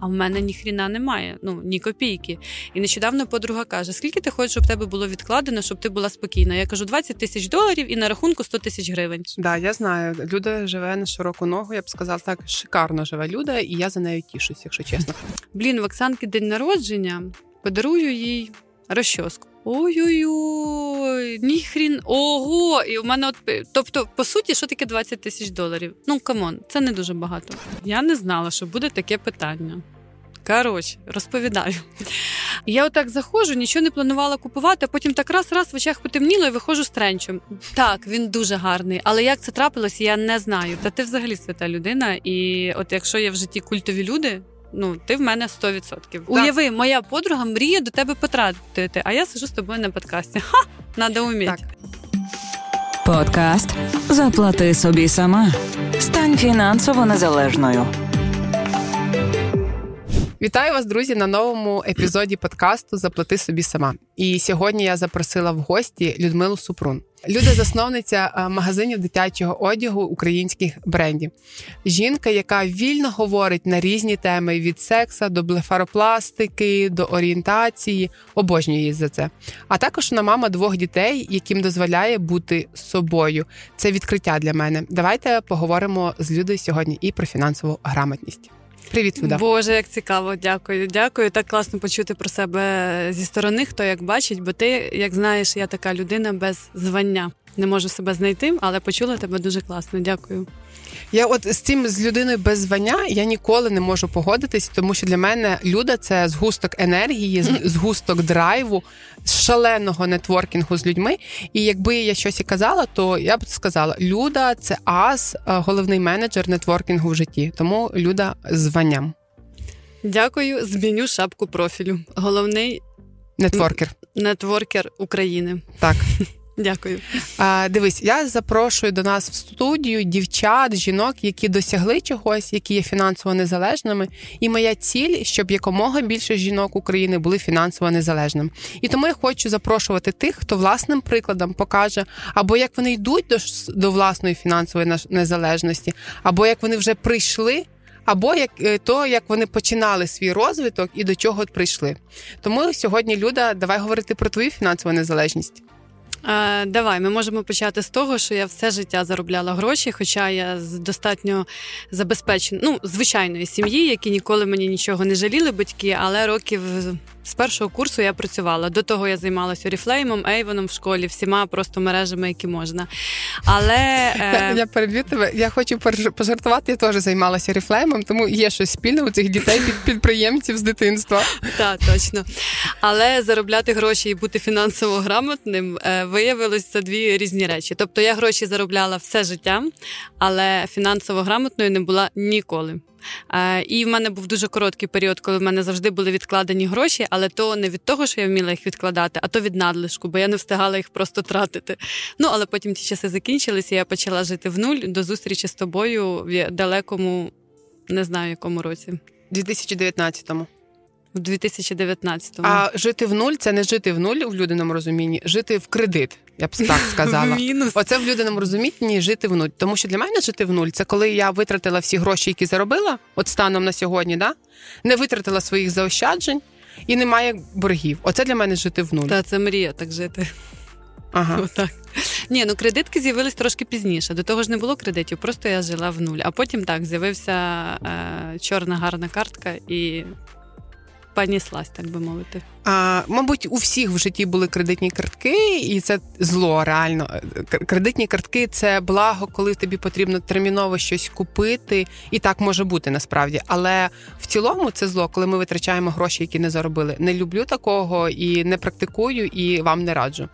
а в мене ніхріна немає. Ну ні копійки. І нещодавно подруга каже: Скільки ти хочеш, щоб в тебе було відкладено, щоб ти була спокійна? Я кажу, 20 тисяч доларів і на рахунку 100 тисяч гривень. Да, я знаю. Люда живе на широку ногу. Я б сказала так, шикарно живе Люда, і я за нею тішусь, якщо чесно. Блін, в Оксанки день народження подарую їй розчоску. Ой-ой-ой, ніхрін, ого! І у мене, от тобто, по суті, що таке 20 тисяч доларів? Ну come on, це не дуже багато. Я не знала, що буде таке питання. Коротше, розповідаю. Я отак заходжу, нічого не планувала купувати, а потім так раз-раз в очах потемніло і виходжу з тренчем. Так, він дуже гарний, але як це трапилось, я не знаю. Та ти взагалі свята людина. І от якщо є в житті культові люди, ну ти в мене 100%. Так. Уяви, моя подруга мріє до тебе потратити, а я сижу з тобою на подкасті. Ха! Надо уміти. Так. Подкаст Заплати собі сама. Стань фінансово незалежною. Вітаю вас, друзі, на новому епізоді подкасту Заплати собі сама. І сьогодні я запросила в гості Людмилу Супрун. Люда засновниця е, магазинів дитячого одягу українських брендів. Жінка, яка вільно говорить на різні теми від секса до блефаропластики, до орієнтації, обожнює її за це. А також вона мама двох дітей, яким дозволяє бути собою. Це відкриття для мене. Давайте поговоримо з Людою сьогодні і про фінансову грамотність. Привіт, Люда. Боже, як цікаво, дякую. Дякую. Так класно почути про себе зі сторони, хто як бачить, бо ти, як знаєш, я така людина без звання. Не можу себе знайти, але почула тебе дуже класно. Дякую. Я от з цим з людиною без звання я ніколи не можу погодитись, тому що для мене люда це згусток енергії, згусток драйву, шаленого нетворкінгу з людьми. І якби я щось і казала, то я б сказала: Люда це ас, е, головний менеджер нетворкінгу в житті. Тому люда званням. Дякую, зміню шапку профілю. Головний нетворкер. Нетворкер України. Так. Дякую. А, Дивись, я запрошую до нас в студію дівчат, жінок, які досягли чогось, які є фінансово незалежними. І моя ціль, щоб якомога більше жінок України були фінансово незалежними. І тому я хочу запрошувати тих, хто власним прикладом покаже, або як вони йдуть до, до власної фінансової незалежності, або як вони вже прийшли. Або як е, то, як вони починали свій розвиток і до чого прийшли. Тому сьогодні, Люда, давай говорити про твою фінансову незалежність. Е, давай, ми можемо почати з того, що я все життя заробляла гроші, хоча я з достатньо забезпечена, ну, звичайної сім'ї, які ніколи мені нічого не жаліли, батьки, але років з першого курсу я працювала. До того я займалася Оріфлеймом, Ейвоном в школі, всіма просто мережами, які можна. Але е... я переб'ю тебе. Я хочу пожартувати. Я теж займалася Оріфлеймом, тому є щось спільне у цих дітей під підприємців з дитинства. Так, точно. Але заробляти гроші і бути фінансово грамотним е, виявилось це дві різні речі. Тобто я гроші заробляла все життя, але фінансово грамотною не була ніколи. І в мене був дуже короткий період, коли в мене завжди були відкладені гроші, але то не від того, що я вміла їх відкладати, а то від надлишку, бо я не встигала їх просто тратити. Ну але потім ті часи закінчилися. Я почала жити в нуль до зустрічі з тобою в далекому, не знаю якому році. 2019-му. У 2019-му. А жити в нуль це не жити в нуль в людиному розумінні, жити в кредит. Я б так сказала. Мінус. Оце в людиному розумінні жити в нуль. Тому що для мене жити в нуль це коли я витратила всі гроші, які заробила, от станом на сьогодні, да? не витратила своїх заощаджень і немає боргів. Оце для мене жити в нуль. Та це мрія так жити. Ага. Отак. Ні, ну кредитки з'явились трошки пізніше. До того ж не було кредитів, просто я жила в нуль. А потім так з'явився е, чорна гарна картка і Поніслась, так би мовити. А, Мабуть, у всіх в житті були кредитні картки, і це зло реально. Кредитні картки це благо, коли тобі потрібно терміново щось купити, і так може бути насправді. Але в цілому це зло, коли ми витрачаємо гроші, які не заробили. Не люблю такого і не практикую, і вам не раджу.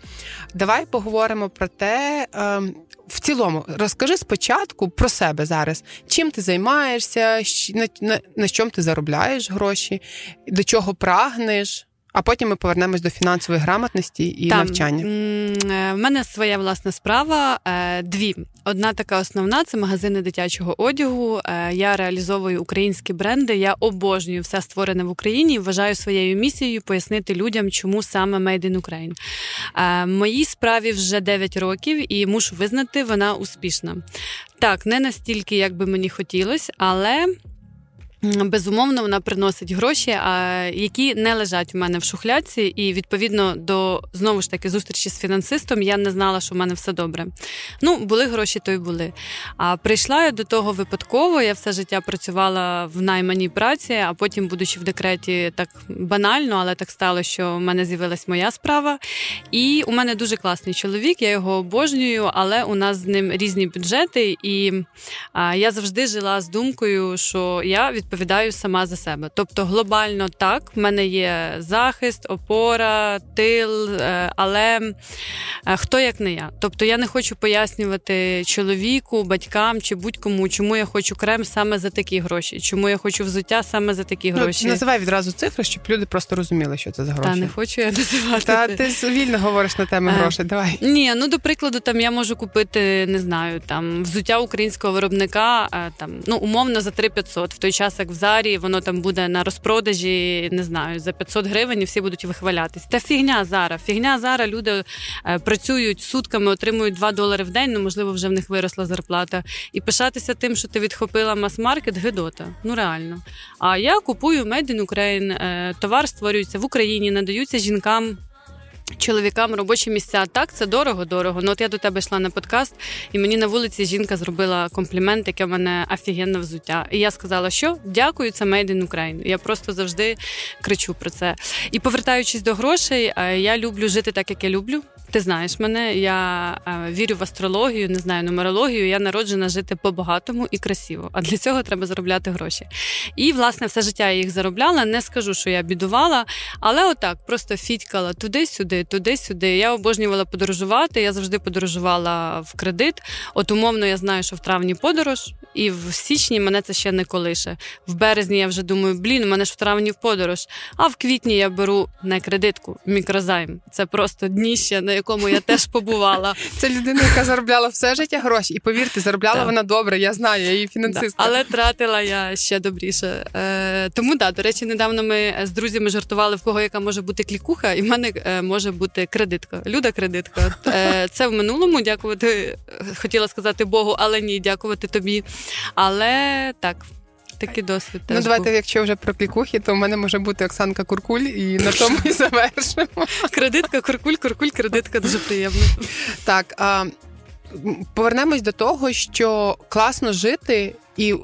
Давай поговоримо про те, ем, в цілому, розкажи спочатку про себе зараз, чим ти займаєшся, на, на, на чому ти заробляєш гроші, до чого прагнеш. А потім ми повернемось до фінансової грамотності і Там, навчання. Е, в мене своя власна справа. Е, дві. Одна така основна це магазини дитячого одягу. Е, я реалізовую українські бренди. Я обожнюю все створене в Україні. Вважаю своєю місією пояснити людям, чому саме Made in Ukraine. Моїй справі вже 9 років, і мушу визнати, вона успішна. Так, не настільки, як би мені хотілося, але. Безумовно, вона приносить гроші, які не лежать у мене в шухляці, і відповідно до знову ж таки зустрічі з фінансистом я не знала, що в мене все добре. Ну, були гроші, то й були. А прийшла я до того випадково. Я все життя працювала в найманій праці, а потім, будучи в декреті, так банально, але так стало, що в мене з'явилась моя справа. І у мене дуже класний чоловік, я його обожнюю, але у нас з ним різні бюджети, і я завжди жила з думкою, що я від відповідаю сама за себе. Тобто, глобально так, в мене є захист, опора, тил, е, але е, хто як не я. Тобто я не хочу пояснювати чоловіку, батькам чи будь-кому, чому я хочу крем саме за такі гроші, чому я хочу взуття саме за такі ну, гроші. Ну, Називай відразу цифри, щоб люди просто розуміли, що це за гроші. Та не хочу я називати. Та ти вільно говориш на теми е, грошей. Давай. Ні, ну до прикладу, там я можу купити, не знаю, там взуття українського виробника, там ну умовно за 3500. В той час як в зарі, воно там буде на розпродажі, не знаю, за 500 гривень і всі будуть вихвалятись. Та фігня зара. Фігня зара. Люди е, працюють сутками, отримують 2 долари в день. Ну можливо, вже в них виросла зарплата. І пишатися тим, що ти відхопила мас-маркет, гидота. Ну реально. А я купую Made in Ukraine, е, Товар створюється в Україні, надаються жінкам. Чоловікам робочі місця так, це дорого, дорого. Ну от я до тебе йшла на подкаст, і мені на вулиці жінка зробила комплімент, яке в мене офігенне взуття. І я сказала, що дякую, це Made in Ukraine. Я просто завжди кричу про це. І повертаючись до грошей, е, я люблю жити так, як я люблю. Ти знаєш мене, я е, вірю в астрологію, не знаю нумерологію. Я народжена жити по-багатому і красиво. А для цього треба заробляти гроші. І, власне, все життя я їх заробляла. Не скажу, що я бідувала, але отак просто фітькала туди-сюди, туди-сюди. Я обожнювала подорожувати. Я завжди подорожувала в кредит. От умовно, я знаю, що в травні подорож, і в січні мене це ще не колише. В березні я вже думаю, блін, у мене ж в травні в подорож. А в квітні я беру не кредитку, мікрозайм. Це просто дніще, на якому я теж побувала. Це людина, яка заробляла все життя гроші. І повірте, заробляла так. вона добре. Я знаю, я її фінансистка. Але тратила я ще добріше. Е, Тому да, до речі, недавно ми з друзями жартували, в кого яка може бути клікуха, і в мене е, може бути кредитка. Люда кредитка. Е, Це в минулому. Дякувати, хотіла сказати Богу, але ні, дякувати тобі. Але так. Такий досвід. Ну, теж Ну, давайте, був. якщо вже про клікухи, то в мене може бути Оксанка Куркуль, і на тому і завершимо. Кредитка, куркуль, куркуль, кредитка дуже приємно. Так, а, повернемось до того, що класно жити і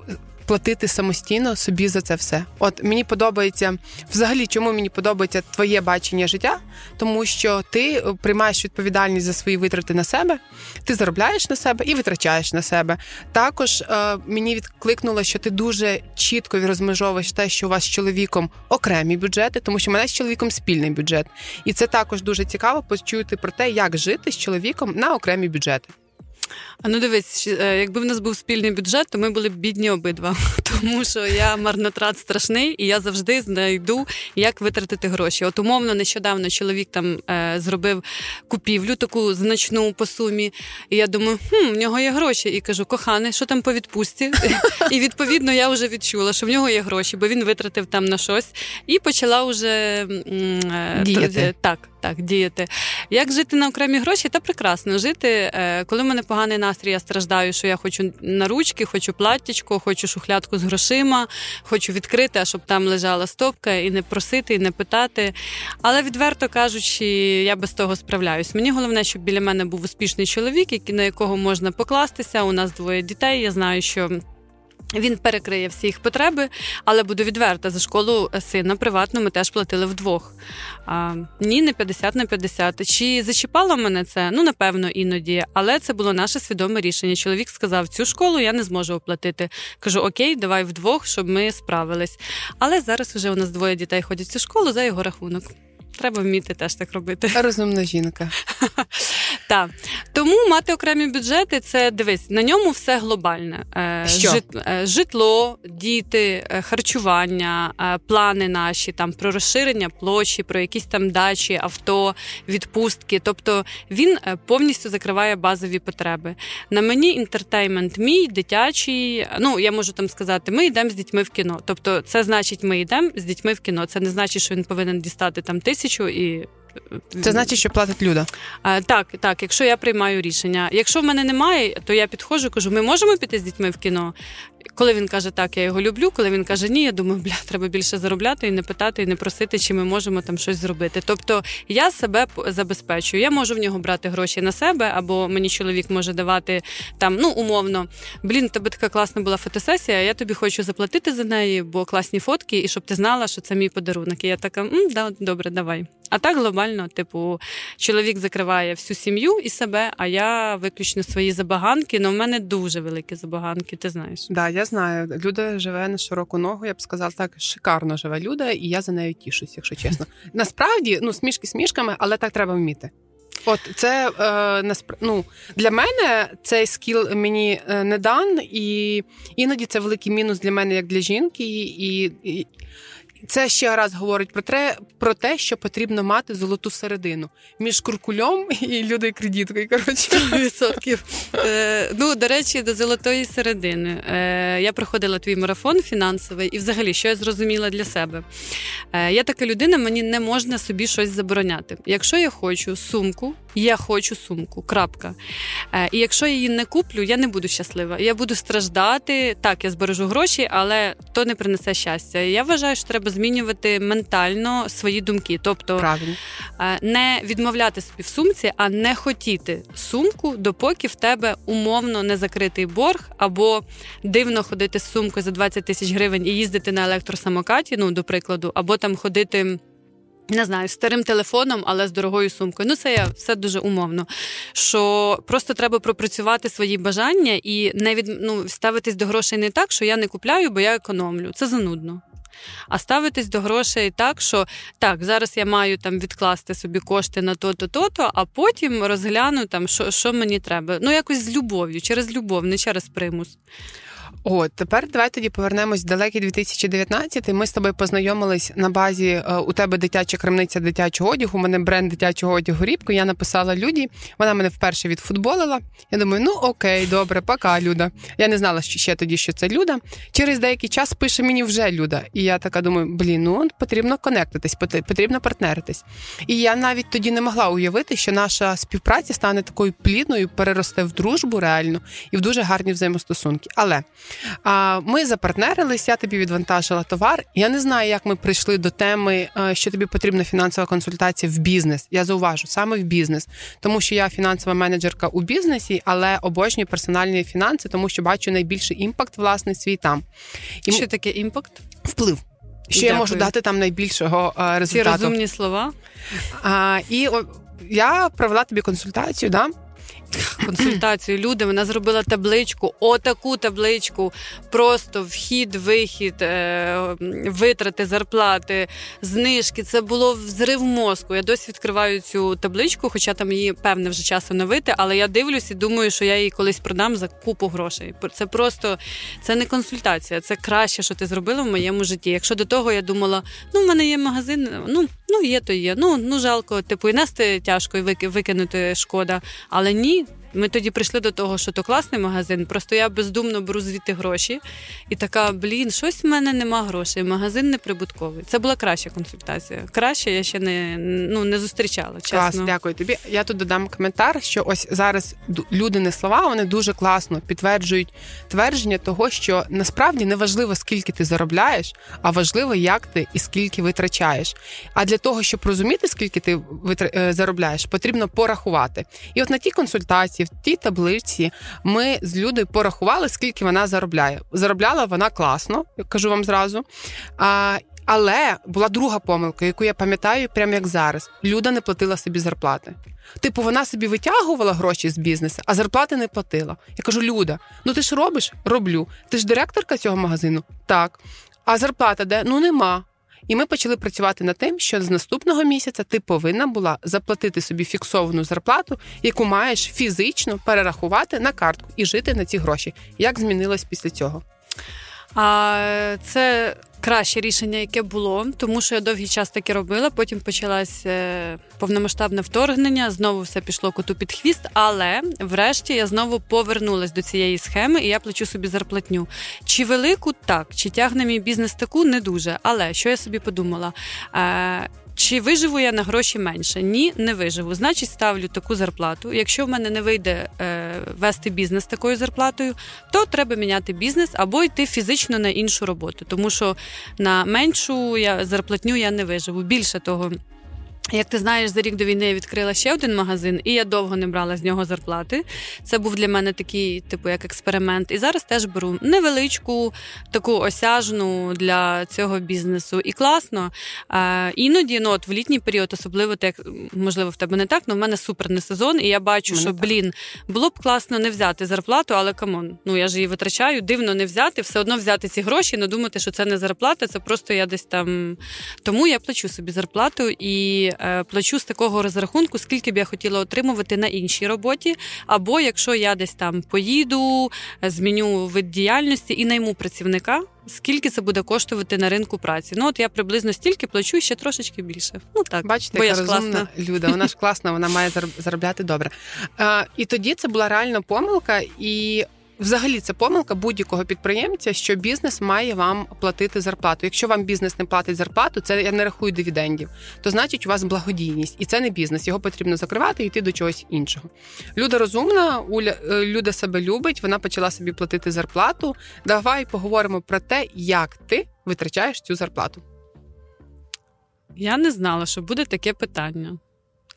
платити самостійно собі за це все. От мені подобається взагалі, чому мені подобається твоє бачення життя, тому що ти е, приймаєш відповідальність за свої витрати на себе, ти заробляєш на себе і витрачаєш на себе. Також е, мені відкликнуло, що ти дуже чітко розмежовуєш те, що у вас з чоловіком окремі бюджети, тому що в мене з чоловіком спільний бюджет, і це також дуже цікаво почути про те, як жити з чоловіком на окремі бюджети. А ну дивись, е, якби в нас був спільний бюджет, то ми були б бідні обидва. Тому що я марнотрат страшний, і я завжди знайду, як витратити гроші. От умовно, нещодавно чоловік там е, зробив купівлю таку значну по сумі. І я думаю, хм, в нього є гроші. І кажу, коханий, що там по відпустці? І відповідно я вже відчула, що в нього є гроші, бо він витратив там на щось і почала вже е, Діяти. так так діяти. Як жити на окремі гроші? Та прекрасно жити. Е, коли в мене поганий настрій, я страждаю, що я хочу на ручки, хочу платтячко, хочу шухлядку з грошима, хочу відкрити, а щоб там лежала стопка, і не просити, і не питати. Але відверто кажучи, я без того справляюсь. Мені головне, щоб біля мене був успішний чоловік, на якого можна покластися. У нас двоє дітей. Я знаю, що. Він перекриє всі їх потреби, але буду відверта за школу сина приватну ми теж платили вдвох. А, Ні, не 50 на 50. Чи зачіпало мене це? Ну напевно, іноді, але це було наше свідоме рішення. Чоловік сказав: цю школу я не зможу оплатити. Кажу, окей, давай вдвох, щоб ми справились. Але зараз вже у нас двоє дітей ходять в цю школу за його рахунок. Треба вміти теж так робити. Розумна жінка. Так. Тому мати окремі бюджети це дивись, на ньому все глобальне. Е, Що? Е, житло, діти, е, харчування, плани наші там про розширення площі, про якісь там дачі, авто, відпустки. Тобто він повністю закриває базові потреби. На мені інтертеймент мій, дитячий. Ну я можу там сказати, ми йдемо з дітьми в кіно. Тобто, це значить, ми йдемо з дітьми в кіно. Це не значить, що він повинен дістати там тисячу і Це значить, що платить люда. А, Так, так, якщо я приймаю рішення. Якщо в мене немає, то я підходжу, кажу, ми можемо піти з дітьми в кіно. Коли він каже так, я його люблю. Коли він каже ні, я думаю, бля, треба більше заробляти і не питати, і не просити, чи ми можемо там щось зробити. Тобто я себе забезпечую. Я можу в нього брати гроші на себе, або мені чоловік може давати там, ну умовно, блін, тебе така класна була фотосесія. Я тобі хочу заплатити за неї, бо класні фотки, і щоб ти знала, що це мій подарунок. І я така, М, да, добре, давай. А так глобально, типу, чоловік закриває всю сім'ю і себе, а я виключно свої забаганки. Ну в мене дуже великі забаганки, ти знаєш. Да, я знаю. Люда живе на широку ногу. Я б сказала так, шикарно живе Люда, і я за нею тішусь, якщо чесно. Насправді, ну смішки смішками, але так треба вміти. От це е, ну, для мене цей скіл мені е, не дан, і іноді це великий мінус для мене як для жінки. І, і це ще раз говорить про те, про те, що потрібно мати золоту середину між куркульом і людей кредиткою. Коротше, відсотків. Е, ну, до речі, до золотої середини. Е, Я проходила твій марафон фінансовий, і взагалі, що я зрозуміла для себе. Е, Я така людина, мені не можна собі щось забороняти. Якщо я хочу сумку, я хочу сумку. Крапка. Е, І якщо я її не куплю, я не буду щаслива. Я буду страждати. Так, я збережу гроші, але то не принесе щастя. Я вважаю, що треба змінювати ментально свої думки. Тобто Правильно. Е, не відмовляти собі в сумці, а не хотіти сумку, допоки в тебе умовно не закритий борг, або дивно ходити з сумкою за 20 тисяч гривень і їздити на електросамокаті, ну до прикладу, або там ходити. Не знаю, старим телефоном, але з дорогою сумкою. Ну, це я все дуже умовно. Що просто треба пропрацювати свої бажання і не від ну, ставитись до грошей не так, що я не купляю, бо я економлю. Це занудно. А ставитись до грошей так, що так, зараз я маю там відкласти собі кошти на то-то, то-то, а потім розгляну там, що що мені треба. Ну, якось з любов'ю, через любов, не через примус. О, тепер давай тоді повернемось в далекий 2019. Ми з тобою познайомились на базі е, у тебе дитяча крамниця дитячого одягу. У мене бренд дитячого одягу рібко. Я написала Люді. Вона мене вперше відфутболила. Я думаю, ну окей, добре, пока, Люда. Я не знала ще тоді, що це Люда. Через деякий час пише мені вже Люда. І я така думаю, блін, ну потрібно конектитись, потрібно партнеритись. І я навіть тоді не могла уявити, що наша співпраця стане такою плідною, переросте в дружбу реально і в дуже гарні взаємостосунки. Але. А Ми запартнерились, я тобі відвантажила товар. Я не знаю, як ми прийшли до теми, е, що тобі потрібна фінансова консультація в бізнес. Я зауважу саме в бізнес, тому що я фінансова менеджерка у бізнесі, але обожнюю персональні фінанси, тому що бачу найбільший impact власний свій там. І Що таке impact? Вплив. Що Дякую. я можу дати там найбільшого е, результату. Ці розумні слова. А, І я провела тобі консультацію. да? Консультацію люди. Вона зробила табличку, отаку табличку. Просто вхід, вихід, е, витрати, зарплати, знижки. Це було взрив мозку. Я досі відкриваю цю табличку, хоча там її певне вже час оновити, але я дивлюсь і думаю, що я її колись продам за купу грошей. Це просто це не консультація, це краще, що ти зробила в моєму житті. Якщо до того я думала, ну в мене є магазин, ну ну є, то є. Ну ну жалко, типу, і нести тяжко і викинути шкода. Але ні, ми тоді прийшли до того, що то класний магазин. Просто я бездумно беру звідти гроші і така, блін, щось в мене нема грошей. Магазин неприбутковий. Це була краща консультація. Краще я ще не ну не зустрічала. чесно. Клас, дякую тобі. Я тут додам коментар, що ось зараз люди не слова, вони дуже класно підтверджують твердження того, що насправді не важливо, скільки ти заробляєш, а важливо, як ти і скільки витрачаєш. А для того, щоб розуміти, скільки ти е, заробляєш, потрібно порахувати. І от на тій консультації в тій таблиці ми з Людою порахували, скільки вона заробляє. Заробляла вона класно, кажу вам зразу. А, Але була друга помилка, яку я пам'ятаю, прямо як зараз. Люда не платила собі зарплати. Типу, вона собі витягувала гроші з бізнесу, а зарплати не платила. Я кажу: Люда, ну ти ж робиш? Роблю. Ти ж директорка цього магазину? Так. А зарплата де? Ну нема. І ми почали працювати над тим, що з наступного місяця ти повинна була заплатити собі фіксовану зарплату, яку маєш фізично перерахувати на картку і жити на ці гроші. Як змінилось після цього? А це краще рішення, яке було, тому що я довгий час таке робила. Потім почалось е, повномасштабне вторгнення. Знову все пішло коту під хвіст. Але врешті я знову повернулась до цієї схеми, і я плачу собі зарплатню. Чи велику так, чи тягне мій бізнес таку не дуже. Але що я собі подумала? Чи виживу я на гроші менше? Ні, не виживу. Значить, ставлю таку зарплату. Якщо в мене не вийде е, вести бізнес такою зарплатою, то треба міняти бізнес або йти фізично на іншу роботу, тому що на меншу я зарплатню я не виживу. Більше того. Як ти знаєш, за рік до війни я відкрила ще один магазин, і я довго не брала з нього зарплати. Це був для мене такий, типу, як експеримент. І зараз теж беру невеличку, таку осяжну для цього бізнесу. І класно. А, Іноді, ну от в літній період, особливо так, можливо, в тебе не так, але в мене супер не сезон, і я бачу, мене що так. блін, було б класно не взяти зарплату, але come on, ну я ж її витрачаю, дивно не взяти, все одно взяти ці гроші, не думати, що це не зарплата, це просто я десь там. Тому я плачу собі зарплату і. Е, плачу з такого розрахунку, скільки б я хотіла отримувати на іншій роботі. Або якщо я десь там поїду, зміню вид діяльності і найму працівника. Скільки це буде коштувати на ринку праці? Ну от я приблизно стільки плачу ще трошечки більше. Ну так бачите, яка розумна люда. Вона ж класна, вона має заробляти добре. А, І тоді це була реальна помилка, і Взагалі, це помилка будь-якого підприємця, що бізнес має вам платити зарплату. Якщо вам бізнес не платить зарплату, це я не рахую дивідендів, то значить у вас благодійність, і це не бізнес. Його потрібно закривати і йти до чогось іншого. Люда розумна, Уля е, Люда себе любить. Вона почала собі платити зарплату. Давай поговоримо про те, як ти витрачаєш цю зарплату. Я не знала, що буде таке питання.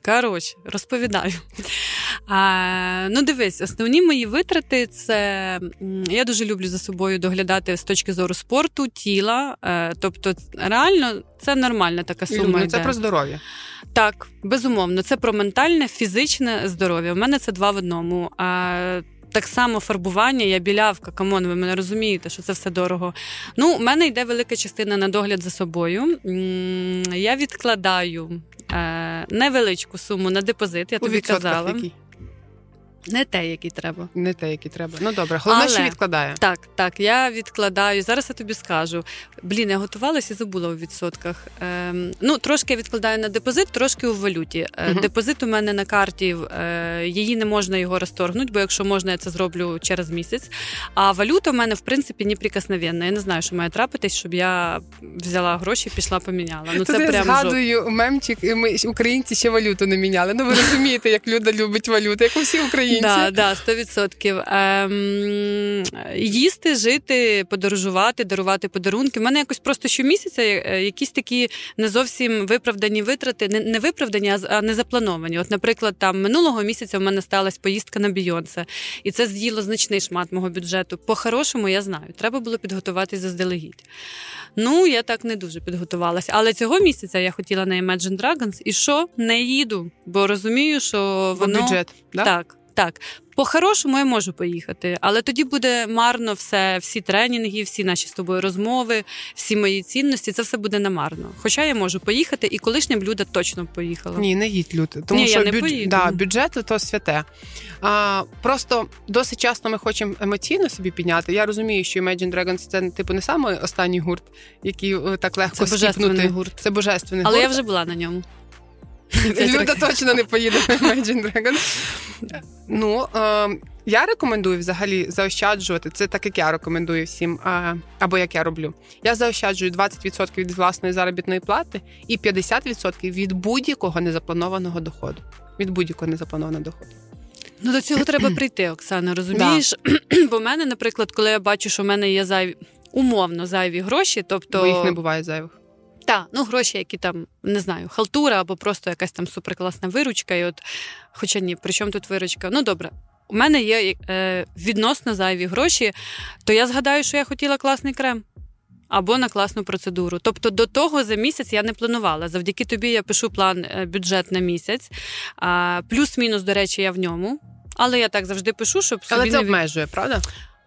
Коротше, розповідаю. А, Ну, дивись, основні мої витрати це я дуже люблю за собою доглядати з точки зору спорту, тіла. Е, тобто, реально це нормальна така сума. Ну, Це про здоров'я. Так, безумовно, це про ментальне, фізичне здоров'я. У мене це два в одному. А так само фарбування, я білявка, come on, ви мене розумієте, що це все дорого. Ну, у мене йде велика частина на догляд за собою. Я відкладаю невеличку суму на депозит, я У тобі казала. Який? Не те, який треба. Не те, який треба. Ну добре, головне, Але, що відкладає. Так, так, я відкладаю. Зараз я тобі скажу. Блін, я готувалася і забула у відсотках. Ем, Ну, трошки я відкладаю на депозит, трошки у валюті. uh Депозит у мене на карті, е, її не можна його розторгнути, бо якщо можна, я це зроблю через місяць. А валюта в мене, в принципі, неприкосновенна. Я не знаю, що має трапитись, щоб я взяла гроші і пішла поміняла. Ну, це я прям згадую мемчик, і ми українці ще валюту не міняли. Ну ви розумієте, як люди любить валюту, як у всі українці українці. Да, да, 100%. Ем, Їсти, жити, подорожувати, дарувати подарунки. У мене якось просто щомісяця е, якісь такі не зовсім виправдані витрати, не, не виправдані, а не заплановані. От, наприклад, там минулого місяця в мене сталася поїздка на Бійонсе, і це з'їло значний шмат мого бюджету. По-хорошому, я знаю, треба було підготуватися заздалегідь. Ну, я так не дуже підготувалася. Але цього місяця я хотіла на Imagine Dragons, і що не їду, бо розумію, що воно бюджет, да? так. Так, по-хорошому я можу поїхати, але тоді буде марно все, всі тренінги, всі наші з тобою розмови, всі мої цінності. Це все буде намарно. Хоча я можу поїхати, і колишня блюда точно поїхала. Ні, не їдь люди. Тому Ні, що я не бюдж... поїду. Да, бюджет то святе. А, Просто досить часто ми хочемо емоційно собі підняти. Я розумію, що Imagine Dragons це типу не саме останній гурт, який е, так легко це божественний гурт. Це божественний але гурт. я вже була на ньому. Люда точно не поїде на Imagine Dragons. Ну, е, я рекомендую взагалі заощаджувати. Це так, як я рекомендую всім, е, або як я роблю. Я заощаджую 20% від власної заробітної плати і 50% від будь-якого незапланованого доходу. Від будь-якого незапланованого доходу. Ну, до цього треба прийти, Оксана, розумієш? Да. Бо в мене, наприклад, коли я бачу, що в мене є зайві умовно зайві гроші, тобто. Бо їх не буває зайвих. Так, ну гроші, які там не знаю, халтура або просто якась там суперкласна виручка. І от, Хоча ні, при чому тут виручка? Ну добре, у мене є е, відносно зайві гроші, то я згадаю, що я хотіла класний крем. Або на класну процедуру. Тобто до того за місяць я не планувала. Завдяки тобі я пишу план е, бюджет на місяць, плюс-мінус, до речі, я в ньому. Але я так завжди пишу, щоб собі Але це не обмежує, правда?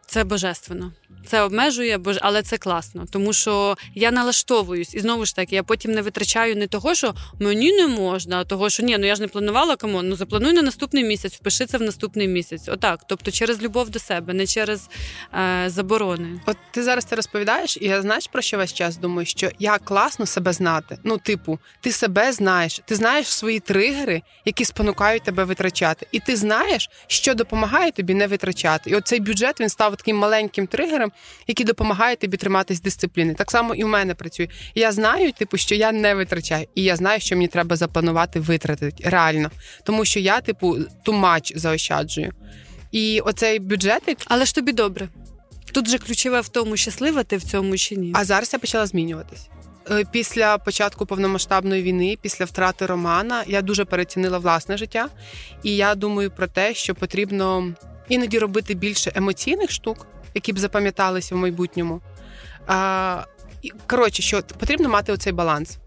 Це божественно. Це обмежує, але це класно, тому що я налаштовуюсь і знову ж таки, я потім не витрачаю не того, що мені не можна, а того, що ні, ну я ж не планувала кому. Ну заплануй на наступний місяць, впиши це в наступний місяць. Отак. Тобто через любов до себе, не через е, заборони. От ти зараз це розповідаєш, і я знаєш про що весь час думаю, що як класно себе знати. Ну, типу, ти себе знаєш, ти знаєш свої тригери, які спонукають тебе витрачати, і ти знаєш, що допомагає тобі не витрачати. І оцей бюджет він став став таким маленьким тригером, який допомагає тобі триматись дисципліни. Так само і в мене працює. Я знаю, типу, що я не витрачаю, і я знаю, що мені треба запланувати витратити реально, тому що я, типу, тумач заощаджую. І оцей бюджетик. Але ж тобі добре. Тут же ключове в тому, щаслива ти в цьому чи ні. А зараз я почала змінюватись. Е, після початку повномасштабної війни, після втрати Романа, я дуже перецінила власне життя, і я думаю про те, що потрібно іноді робити більше емоційних штук, які б запам'яталися в майбутньому. Коротше, що потрібно мати оцей баланс.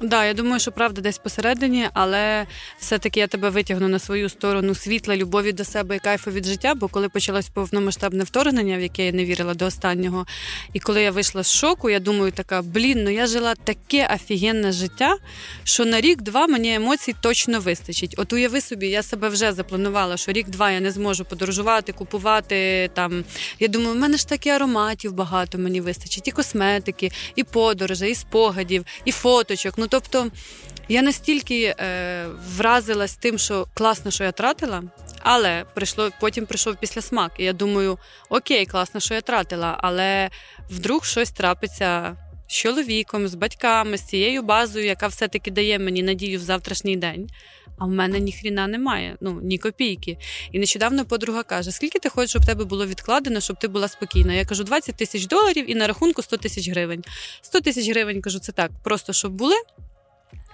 Да, я думаю, що правда десь посередині, але все-таки я тебе витягну на свою сторону світла, любові до себе і кайфу від життя. Бо коли почалось повномасштабне вторгнення, в яке я не вірила до останнього, і коли я вийшла з шоку, я думаю, така блін, ну я жила таке офігенне життя, що на рік-два мені емоцій точно вистачить. От уяви собі, я себе вже запланувала, що рік-два я не зможу подорожувати, купувати там. Я думаю, в мене ж такі ароматів багато мені вистачить, і косметики, і подорожей, і спогадів, і фоточок. Ну тобто я настільки е, вразилась тим, що класно, що я тратила, але прийшло, потім прийшов після смак. І я думаю, окей, класно, що я тратила, але вдруг щось трапиться. З чоловіком, з батьками, з цією базою, яка все-таки дає мені надію в завтрашній день. А в мене ні хріна немає, ну ні копійки. І нещодавно подруга каже: скільки ти хочеш, щоб в тебе було відкладено, щоб ти була спокійна? Я кажу, 20 тисяч доларів і на рахунку 100 тисяч гривень. 100 тисяч гривень кажу, це так, просто щоб були.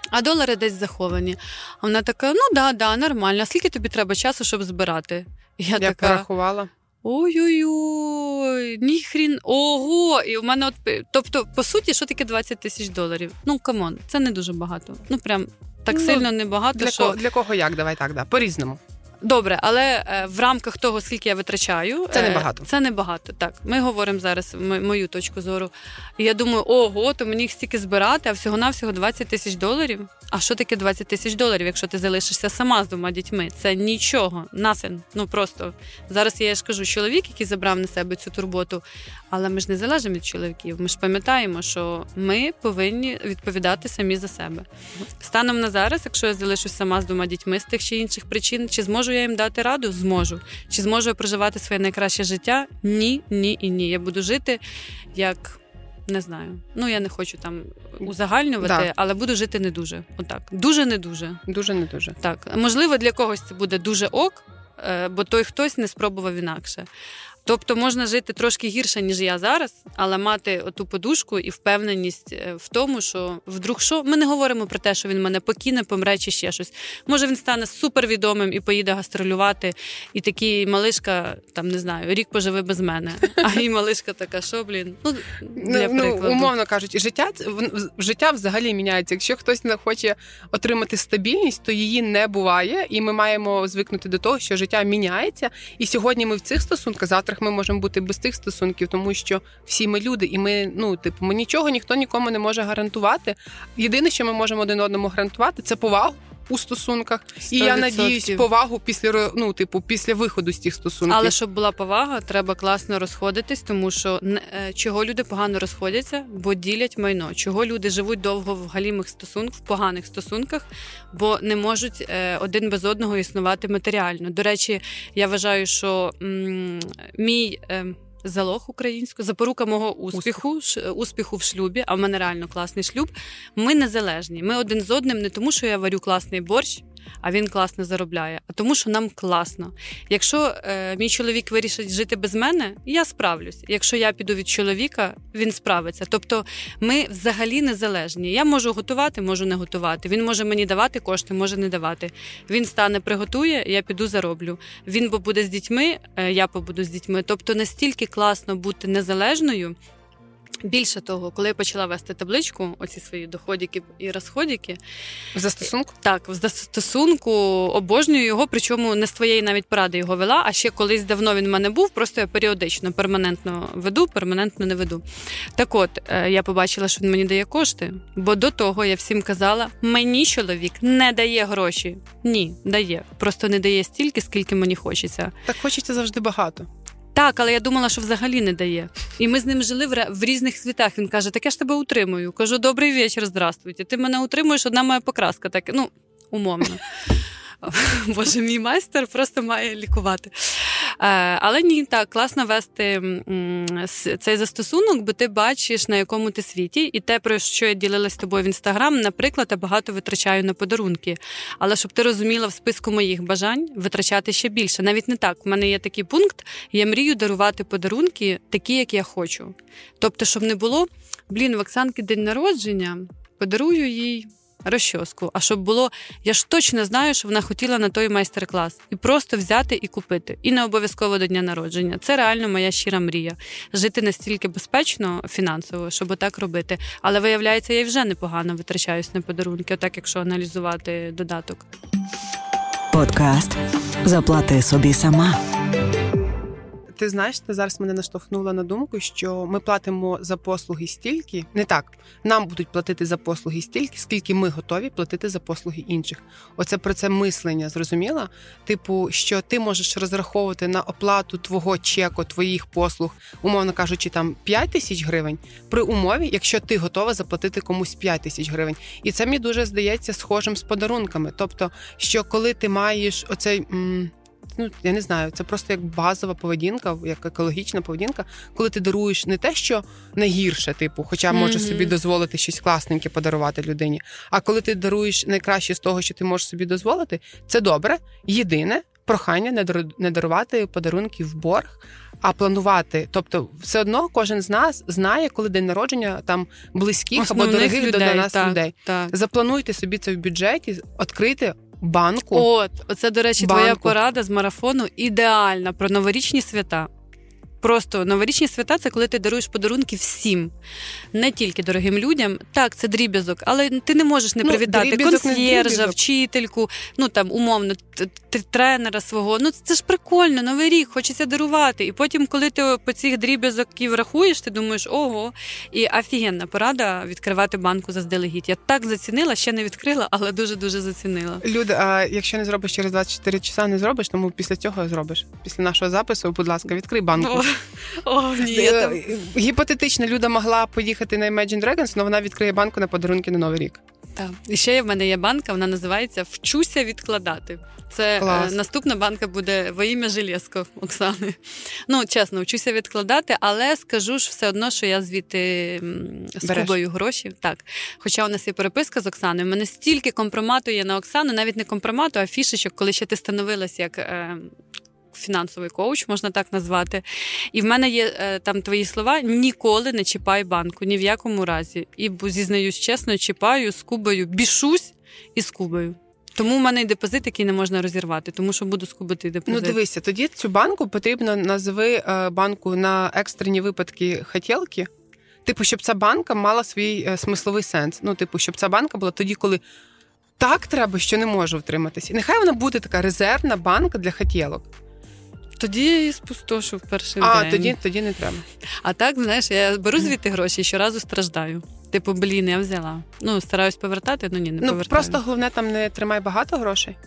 А долари десь заховані. А вона така: ну да, да, нормально. А скільки тобі треба часу, щоб збирати? Я, я така, порахувала. Ой-ой-ой, ніхрін, ого! І у мене от тобто, по суті, що таке 20 тисяч доларів? Ну come on, це не дуже багато. Ну прям так ну, сильно небагато. Для що... Ко, для кого як? Давай так, да. По-різному. Добре, але е, в рамках того, скільки я витрачаю, це небагато. Це небагато. Так, ми говоримо зараз мою точку зору. І я думаю, ого, то мені їх стільки збирати, а всього-навсього 20 тисяч доларів. А що таке 20 тисяч доларів, якщо ти залишишся сама з двома дітьми? Це нічого, nothing. Ну просто зараз я ж кажу, чоловік, який забрав на себе цю турботу, але ми ж не залежимо від чоловіків. Ми ж пам'ятаємо, що ми повинні відповідати самі за себе. Станом на зараз, якщо я залишусь сама з двома дітьми з тих чи інших причин, чи зможу я їм дати раду? Зможу. Чи зможу я проживати своє найкраще життя? Ні, ні і ні. Я буду жити як. Не знаю. Ну я не хочу там узагальнювати, да. але буду жити не дуже. Отак. Дуже не дуже. Дуже не дуже. Так. Можливо, для когось це буде дуже ок, е, бо той хтось не спробував інакше. Тобто можна жити трошки гірше, ніж я зараз, але мати оту подушку і впевненість е, в тому, що вдруг що ми не говоримо про те, що він мене покине, помре чи ще щось. Може він стане супервідомим і поїде гастролювати, і такий малишка, там не знаю, рік поживе без мене. А і малишка така, що блін, ну для ну, ну умовно кажучи, життя життя взагалі міняється. Якщо хтось не хоче отримати стабільність, то її не буває, і ми маємо звикнути до того, що життя міняється. І сьогодні ми в цих стосунках завтра котрих ми можемо бути без тих стосунків, тому що всі ми люди, і ми, ну, типу, ми нічого ніхто нікому не може гарантувати. Єдине, що ми можемо один одному гарантувати, це повагу. У стосунках 100%. і я надіюсь повагу після ну, типу, після виходу з тих стосунків. Але щоб була повага, треба класно розходитись, тому що е, чого люди погано розходяться, бо ділять майно. Чого люди живуть довго в галімих стосунках, в поганих стосунках, бо не можуть е, один без одного існувати матеріально. До речі, я вважаю, що м- мій. Е, залог українською, запорука мого успіху, Успіх. успіху в шлюбі, а в мене реально класний шлюб. Ми незалежні. Ми один з одним не тому, що я варю класний борщ, а він класно заробляє, а тому, що нам класно. Якщо е, мій чоловік вирішить жити без мене, я справлюсь. Якщо я піду від чоловіка, він справиться. Тобто ми взагалі незалежні. Я можу готувати, можу не готувати. Він може мені давати кошти, може не давати. Він стане, приготує, я піду зароблю. Він побуде з дітьми, е, я побуду з дітьми. Тобто настільки класно бути незалежною. Більше того, коли я почала вести табличку, оці свої доходики і розходики в застосунку? Так, в застосунку обожнюю його, причому не з твоєї навіть поради його вела, а ще колись давно він в мене був, просто я періодично перманентно веду, перманентно не веду. Так от, е, я побачила, що він мені дає кошти, бо до того я всім казала: мені чоловік не дає гроші. Ні, дає. Просто не дає стільки, скільки мені хочеться. Так хочеться завжди багато. Так, але я думала, що взагалі не дає. І ми з ним жили в, в різних світах. Він каже: Так я ж тебе утримую. Кажу, добрий вечір, здравствуйте. Ти мене утримуєш, одна моя покраска. Так, ну, умовно. Боже, мій майстер просто має лікувати. Але ні, так класно вести цей застосунок, бо ти бачиш, на якому ти світі, і те, про що я ділилась з тобою в інстаграм, наприклад, я багато витрачаю на подарунки. Але щоб ти розуміла в списку моїх бажань витрачати ще більше. Навіть не так. У мене є такий пункт, я мрію дарувати подарунки такі, як я хочу. Тобто, щоб не було блін, в Оксанки день народження, подарую їй розчоску. А щоб було, я ж точно знаю, що вона хотіла на той майстер-клас і просто взяти і купити. І не обов'язково до дня народження. Це реально моя щира мрія. Жити настільки безпечно фінансово, щоб отак робити. Але виявляється, я вже непогано витрачаюсь на подарунки, отак, якщо аналізувати додаток. Подкаст Заплати собі сама ти знаєш, ти зараз мене наштовхнула на думку, що ми платимо за послуги стільки, не так нам будуть платити за послуги стільки, скільки ми готові платити за послуги інших. Оце про це мислення зрозуміла. Типу, що ти можеш розраховувати на оплату твого чеку, твоїх послуг, умовно кажучи, там 5 тисяч гривень при умові, якщо ти готова заплатити комусь 5 тисяч гривень. І це мені дуже здається схожим з подарунками. Тобто, що коли ти маєш оцей. Ну я не знаю, це просто як базова поведінка, як екологічна поведінка, коли ти даруєш не те, що найгірше, типу, хоча можеш mm-hmm. собі дозволити щось класненьке подарувати людині. А коли ти даруєш найкраще з того, що ти можеш собі дозволити, це добре. Єдине прохання не дарувати подарунки в борг. А планувати, тобто, все одно кожен з нас знає, коли день народження там близьких Основних або дорогих людей, до нас так, людей. Так. Заплануйте собі це в бюджеті, відкрити банку. От, оце, до речі, банку. твоя порада з марафону ідеальна про новорічні свята. Просто новорічні свята це коли ти даруєш подарунки всім, не тільки дорогим людям. Так, це дріб'язок, але ти не можеш не ну, привітати консьєржа, вчительку, ну там умовно тренера свого. Ну це ж прикольно, новий рік, хочеться дарувати. І потім, коли ти по цих дріб'язоків рахуєш, ти думаєш, ого, і офігенна порада відкривати банку заздалегідь. Я так зацінила, ще не відкрила, але дуже дуже зацінила. Люда, а якщо не зробиш через 24 часа, не зробиш, тому після цього зробиш. Після нашого запису, будь ласка, відкрий банку. О, ні, я там... Гіпотетично Люда могла поїхати на Imagine Dragons, але вона відкриє банку на подарунки на Новий рік. Так. І ще в мене є банка, вона називається Вчуся відкладати. Це е, наступна банка буде во ім'я Железко Оксани. Ну, чесно, вчуся відкладати, але скажу ж все одно, що я звідти скубаю гроші. Так. Хоча у нас є переписка з Оксаною. У мене стільки компромату є на Оксану, навіть не компромату, а фішечок, коли ще ти становилась як. Е, фінансовий коуч, можна так назвати. І в мене є е, там твої слова: ніколи не чіпай банку, ні в якому разі. І зізнаюсь чесно, чіпаю, скубаю, бішусь і скубаю. Тому в мене і депозит, який не можна розірвати, тому що буду скубити депозит. Ну дивися, тоді цю банку потрібно назви е, банку на екстрені випадки хотілки. Типу, щоб ця банка мала свій е, смисловий сенс. Ну, типу, щоб ця банка була тоді, коли так треба, що не можу втриматися. І нехай вона буде така резервна банка для хотілок. Тоді я її спустошу в перший а, день. А тоді тоді не треба. А так, знаєш, я беру звідти гроші і щоразу страждаю. Типу, блін, я взяла. Ну, стараюсь повертати, ну ні, не ну, повертаю. Просто головне там не тримай багато грошей.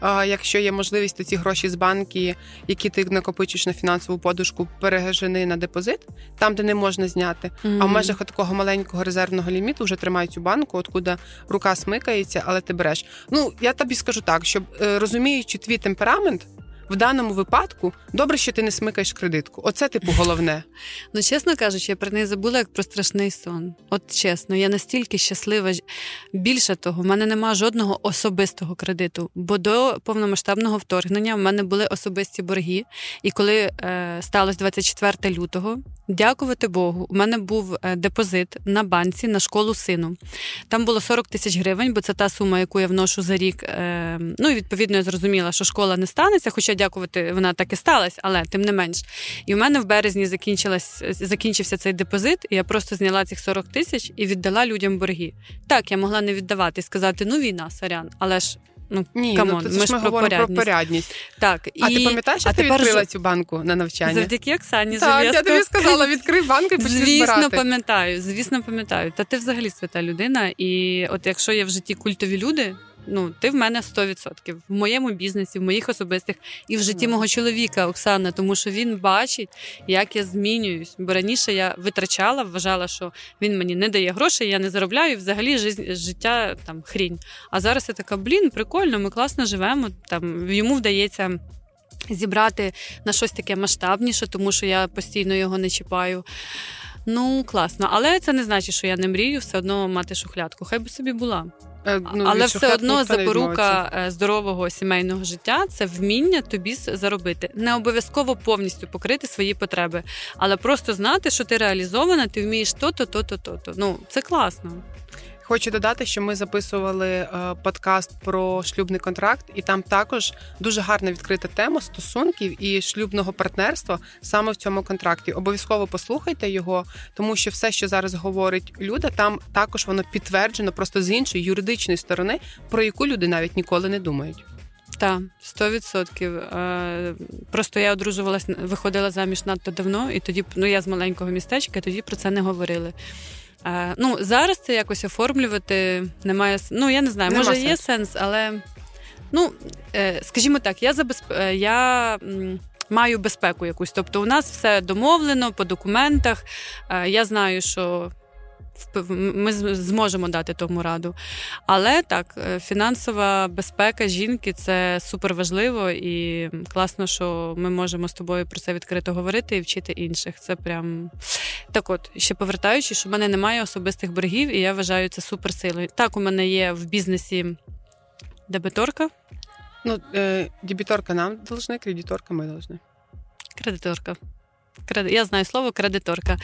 А Якщо є можливість, то ці гроші з банки, які ти накопичиш на фінансову подушку, пережени на депозит, там, де не можна зняти. Mm-hmm. А в межах такого маленького резервного ліміту вже тримай цю банку, откуда рука смикається, але ти береш. Ну я тобі скажу так, щоб е, розуміючи твій темперамент, в даному випадку добре, що ти не смикаєш кредитку. Оце типу головне. Ну, чесно кажучи, я про неї забула як про страшний сон. От чесно, я настільки щаслива. Більше того, в мене немає жодного особистого кредиту, бо до повномасштабного вторгнення в мене були особисті борги. І коли е, сталося 24 лютого, дякувати Богу, у мене був е, депозит на банці на школу сину. Там було 40 тисяч гривень, бо це та сума, яку я вношу за рік. Е, ну і відповідно я зрозуміла, що школа не станеться, хоча дякувати, вона так і сталася, але тим не менш. І в мене в березні закінчилась, закінчився цей депозит, і я просто зняла цих 40 тисяч і віддала людям борги. Так, я могла не віддавати і сказати, ну війна, сорян, але ж. Ну, Ні, come on, ну, ми ж ми про порядність. про порядність. Так, і... А ти пам'ятаєш, що ти відкрила цю банку на навчання? Завдяки Оксані Так, Я тобі сказала, відкрий банку і почни Звісно, збирати. пам'ятаю, звісно, пам'ятаю. Та ти взагалі свята людина. І от якщо є в житті культові люди, ну ти в мене 100%. в моєму бізнесі, в моїх особистих і в житті мого чоловіка Оксана, тому що він бачить, як я змінююсь. Бо раніше я витрачала, вважала, що він мені не дає грошей, я не заробляю. Взагалі життя там хрінь. А зараз я така, блін, прикольно, ми класно живемо. Там йому вдається зібрати на щось таке масштабніше, тому що я постійно його не чіпаю. Ну, класно. Але це не значить, що я не мрію все одно мати шухлядку. Хай би собі була. Е, ну, Але все одно запорука е, здорового сімейного життя це вміння тобі заробити. Не обов'язково повністю покрити свої потреби, але просто знати, що ти реалізована, ти вмієш то-то, то-то, то-то. Ну, це класно. Хочу додати, що ми записували е, подкаст про шлюбний контракт, і там також дуже гарна відкрита тема стосунків і шлюбного партнерства саме в цьому контракті. Обов'язково послухайте його, тому що все, що зараз говорить Люда, там також воно підтверджено просто з іншої юридичної сторони, про яку люди навіть ніколи не думають. Так, сто відсотків. Е, Просто я одружувалась, виходила заміж надто давно, і тоді ну я з маленького містечка, і тоді про це не говорили. Е, Ну зараз це якось оформлювати немає. Ну я не знаю, може є сенс, але ну е, скажімо так, я забезп... е, я. Маю безпеку якусь, тобто у нас все домовлено по документах. Я знаю, що ми зможемо дати тому раду. Але так, е, фінансова безпека жінки це супер важливо і класно, що ми можемо з тобою про це відкрито говорити і вчити інших. Це прям так, от ще повертаючись, що в мене немає особистих боргів, і я вважаю це суперсилою. Так, у мене є в бізнесі дебиторка, Ну, е, дебіторка нам должна, кредиторка ми должны. кредиторка. Я знаю слово кредиторка.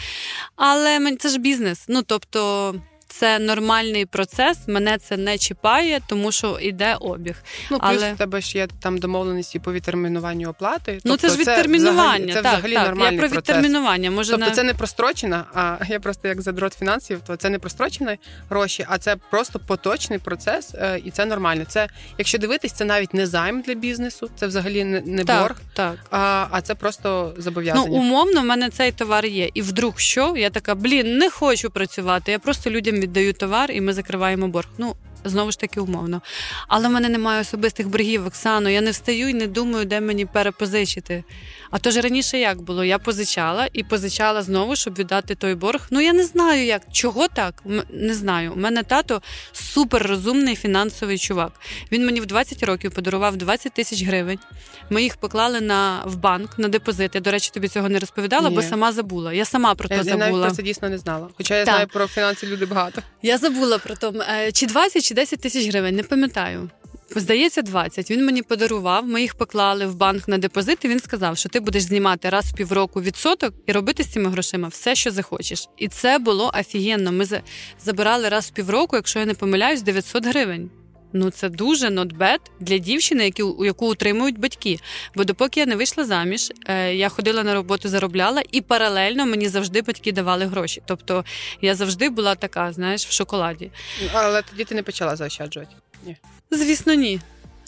Але це ж бізнес. Ну тобто. Це нормальний процес, мене це не чіпає, тому що йде обіг. Ну, плюс Але- в тебе ж є там домовленості по відтермінуванню оплати. Ну це Тобто ж відтермінування. взагалі- Це так, взагалі так. нормальний Я про процес. відтермінування. Може, Тобто на... це не прострочена, а я просто як задрот фінансів, то це не прострочені гроші, а це просто поточний процес, е, і це нормально. Це, якщо дивитись, це навіть не займ для бізнесу, це взагалі не, не так, борг, так. а, а це просто Ну, зобов'язання. умовно, в мене цей товар є. І вдруг що? Я така, блін, не хочу працювати. Я просто людям віддаю товар і ми закриваємо борг. Ну, знову ж таки, умовно. Але в мене немає особистих боргів, Оксано. Я не встаю і не думаю, де мені перепозичити. А то ж раніше як було? Я позичала і позичала знову, щоб віддати той борг. Ну я не знаю як. Чого так? Не знаю. У мене тато суперрозумний фінансовий чувак. Він мені в 20 років подарував 20 тисяч гривень. Ми їх поклали на в банк на депозит. Я, до речі, тобі цього не розповідала, бо сама забула. Я сама про я, то я навіть забула. про це дійсно не знала. Хоча я Так. знаю про фінанси люди багато. Я забула про то, е, чи 20, чи 10 тисяч гривень, не пам'ятаю. Здається, 20. Він мені подарував, ми їх поклали в банк на депозит, і він сказав, що ти будеш знімати раз в півроку відсоток і робити з цими грошима все, що захочеш. І це було офігенно. Ми забирали раз в півроку, якщо я не помиляюсь, 900 гривень. Ну, це дуже not bad для дівчини, які, яку утримують батьки. Бо допоки я не вийшла заміж, е, я ходила на роботу, заробляла, і паралельно мені завжди батьки давали гроші. Тобто я завжди була така, знаєш, в шоколаді. Але тоді ти не почала заощаджувати. Ні. Звісно, ні.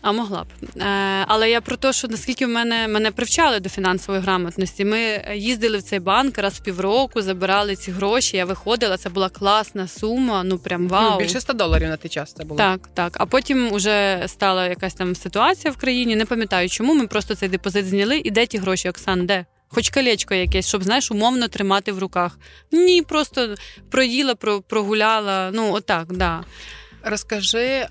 А могла б. Е, але я про те, що наскільки в мене мене привчали до фінансової грамотності. Ми їздили в цей банк раз в півроку, забирали ці гроші. Я виходила. Це була класна сума. Ну прям вау. Ну, більше 100 доларів на той час це було. Так, так. А потім вже стала якась там ситуація в країні. Не пам'ятаю, чому ми просто цей депозит зняли. І де ті гроші, Оксан? Де? Хоч колечко якесь, щоб знаєш, умовно тримати в руках. Ні, просто проїла, прогуляла. Ну, отак, да. Розкажи,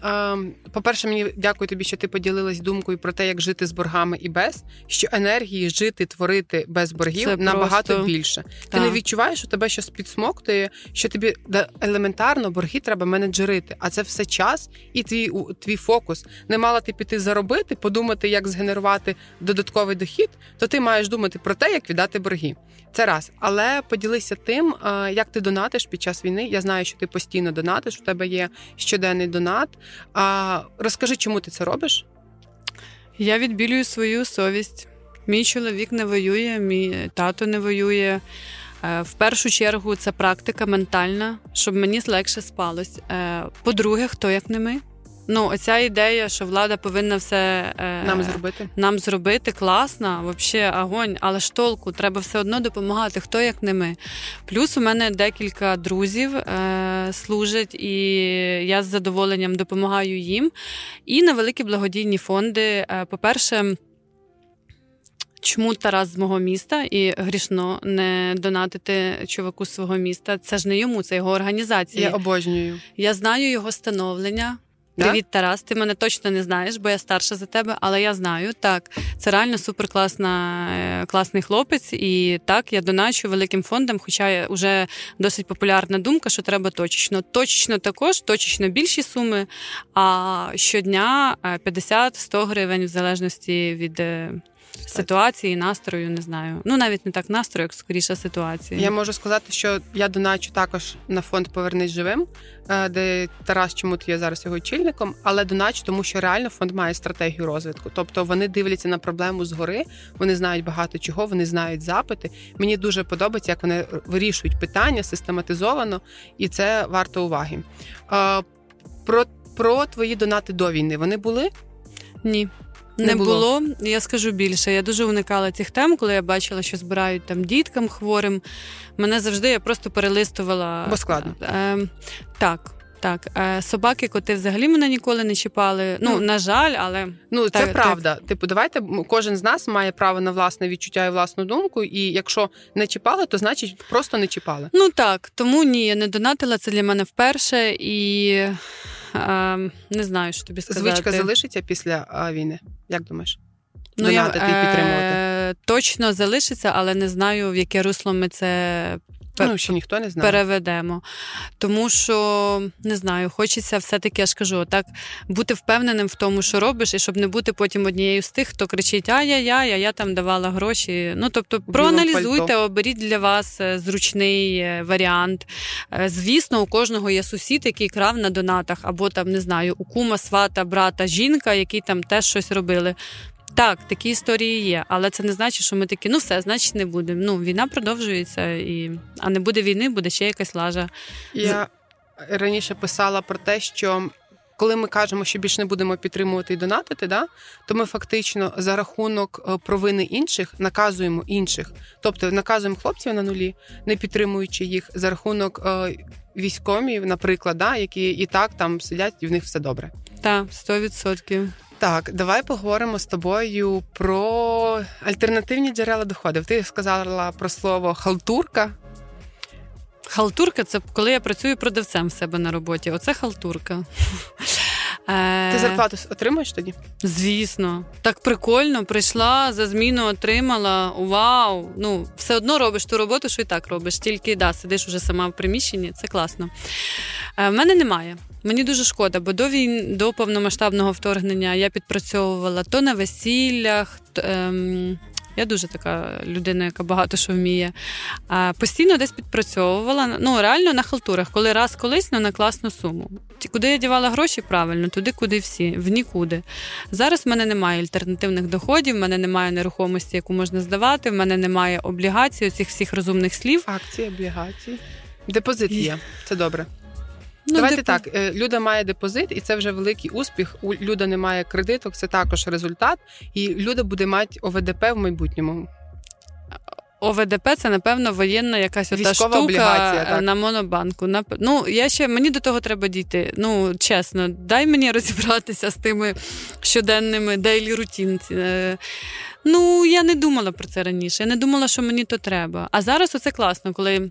по-перше, мені дякую тобі, що ти поділилась думкою про те, як жити з боргами і без, що енергії жити, творити без боргів Це набагато просто- більше. Ти не відчуваєш, що тебе щось підсмоктує, що тобі елементарно борги треба менеджерити, а це все час і твій у- твій фокус. Не мала ти піти заробити, подумати, як згенерувати додатковий дохід, то ти маєш думати про те, як віддати борги. Це раз. Але поділися тим, як ти донатиш під час війни. Я знаю, що ти постійно донатиш, у тебе є щоденний донат. А розкажи, чому ти це робиш? Я відбілюю свою совість. Мій чоловік не воює, мій тато не воює. Е, В першу чергу це практика ментальна, щоб мені легше спалось. Е, По-друге, хто як не ми? Ну, оця ідея, що влада повинна все е, Нам зробити? нам зробити класна, взагалі огонь, але ж толку, треба все одно допомагати, хто як не ми. Плюс у мене декілька друзів е, служать, і я з задоволенням допомагаю їм. І на великі благодійні фонди. Е, по-перше, Чому Тарас з мого міста і грішно не донатити чуваку з свого міста? Це ж не йому, це його організація. Я обожнюю. Я знаю його становлення. Привіт, Тарас. Ти мене точно не знаєш, бо я старша за тебе, але я знаю. Так, це реально суперкласна, е, класний хлопець. І так, я доначу великим фондам, хоча вже досить популярна думка, що треба точечно. Точечно також, точечно більші суми, а щодня 50-100 гривень в залежності від ситуації, настрою, не знаю. Ну навіть не так настрою, як скоріше ситуації. Я можу сказати, що я доначу також на фонд Повернись живим, е, де Тарас чомусь є зараз його чільником, але доначу, тому що реально фонд має стратегію розвитку. Тобто вони дивляться на проблему згори, вони знають багато чого, вони знають запити. Мені дуже подобається, як вони вирішують питання систематизовано, і це варто уваги. Е, про, Про твої донати до війни вони були? Ні. Не, не було. було. Я скажу більше. Я дуже уникала цих тем, коли я бачила, що збирають там діткам хворим. Мене завжди я просто перелистувала. Бо складно. Е, Так. Так, е, собаки, коти взагалі мене ніколи не чіпали. Ну, ну на жаль, але ну це так, правда. Так. Типу, давайте кожен з нас має право на власне відчуття і власну думку. І якщо не чіпали, то значить просто не чіпали. Ну так, тому ні, я не донатила це для мене вперше і не знаю, що тобі сказати. Звичка залишиться після війни. Як думаєш? Ну, я, підтримувати? Е, Точно залишиться, але не знаю, в яке русло ми це ну, ще ніхто не знає. переведемо. Тому що не знаю, хочеться все-таки, я ж кажу, так бути впевненим в тому, що робиш, і щоб не бути потім однією з тих, хто кричить Ай-яй-яй, а я там давала гроші. Ну тобто, проаналізуйте, оберіть для вас е, зручний е, варіант. Е, звісно, у кожного є сусід, який крав на донатах, або там не знаю, у кума, свата, брата, жінка, які там теж щось робили. Так, такі історії є, але це не значить, що ми такі, ну все, значить, не будемо. Ну, війна продовжується, і а не буде війни, буде ще якась лажа. Я раніше писала про те, що. Коли ми кажемо, що більше не будемо підтримувати і донатити, да, то ми фактично за рахунок е, провини інших наказуємо інших, тобто наказуємо хлопців на нулі, не підтримуючи їх за рахунок е, військомів, наприклад, да, які і так там сидять, і в них все добре. Так, сто відсотків. Так, давай поговоримо з тобою про альтернативні джерела доходів. Ти сказала про слово халтурка. Халтурка це коли я працюю продавцем в себе на роботі. Оце халтурка. Ти е, зарплату отримуєш тоді? Звісно, так прикольно. Прийшла за зміну, отримала. Вау! Ну, все одно робиш ту роботу, що і так робиш. Тільки да, сидиш уже сама в приміщенні, це класно. Е, в мене немає. Мені дуже шкода, бо до війн, до повномасштабного вторгнення я підпрацьовувала то на весіллях. То, ем, я дуже така людина, яка багато що вміє. А, Постійно десь підпрацьовувала. Ну, реально на халтурах, коли раз колись ну, на класну суму. Куди я дівала гроші? Правильно, туди, куди всі, в нікуди. Зараз в мене немає альтернативних доходів, в мене немає нерухомості, яку можна здавати, в мене немає облігацій, цих всіх розумних слів. Акції, облігації. Депозит є, це добре. Ну, Давайте деп... так. Е, Люда має депозит, і це вже великий успіх. У Люда не має кредиток, це також результат. І Люда буде мати ОВДП в майбутньому. ОВДП це, напевно, воєнна якась ота штука облігація, так. на монобанку. Ну, я ще мені до того треба дійти. Ну, чесно, дай мені розібратися з тими щоденними дейлі рутін. Е, ну, я не думала про це раніше. Я не думала, що мені то треба. А зараз оце класно, коли е,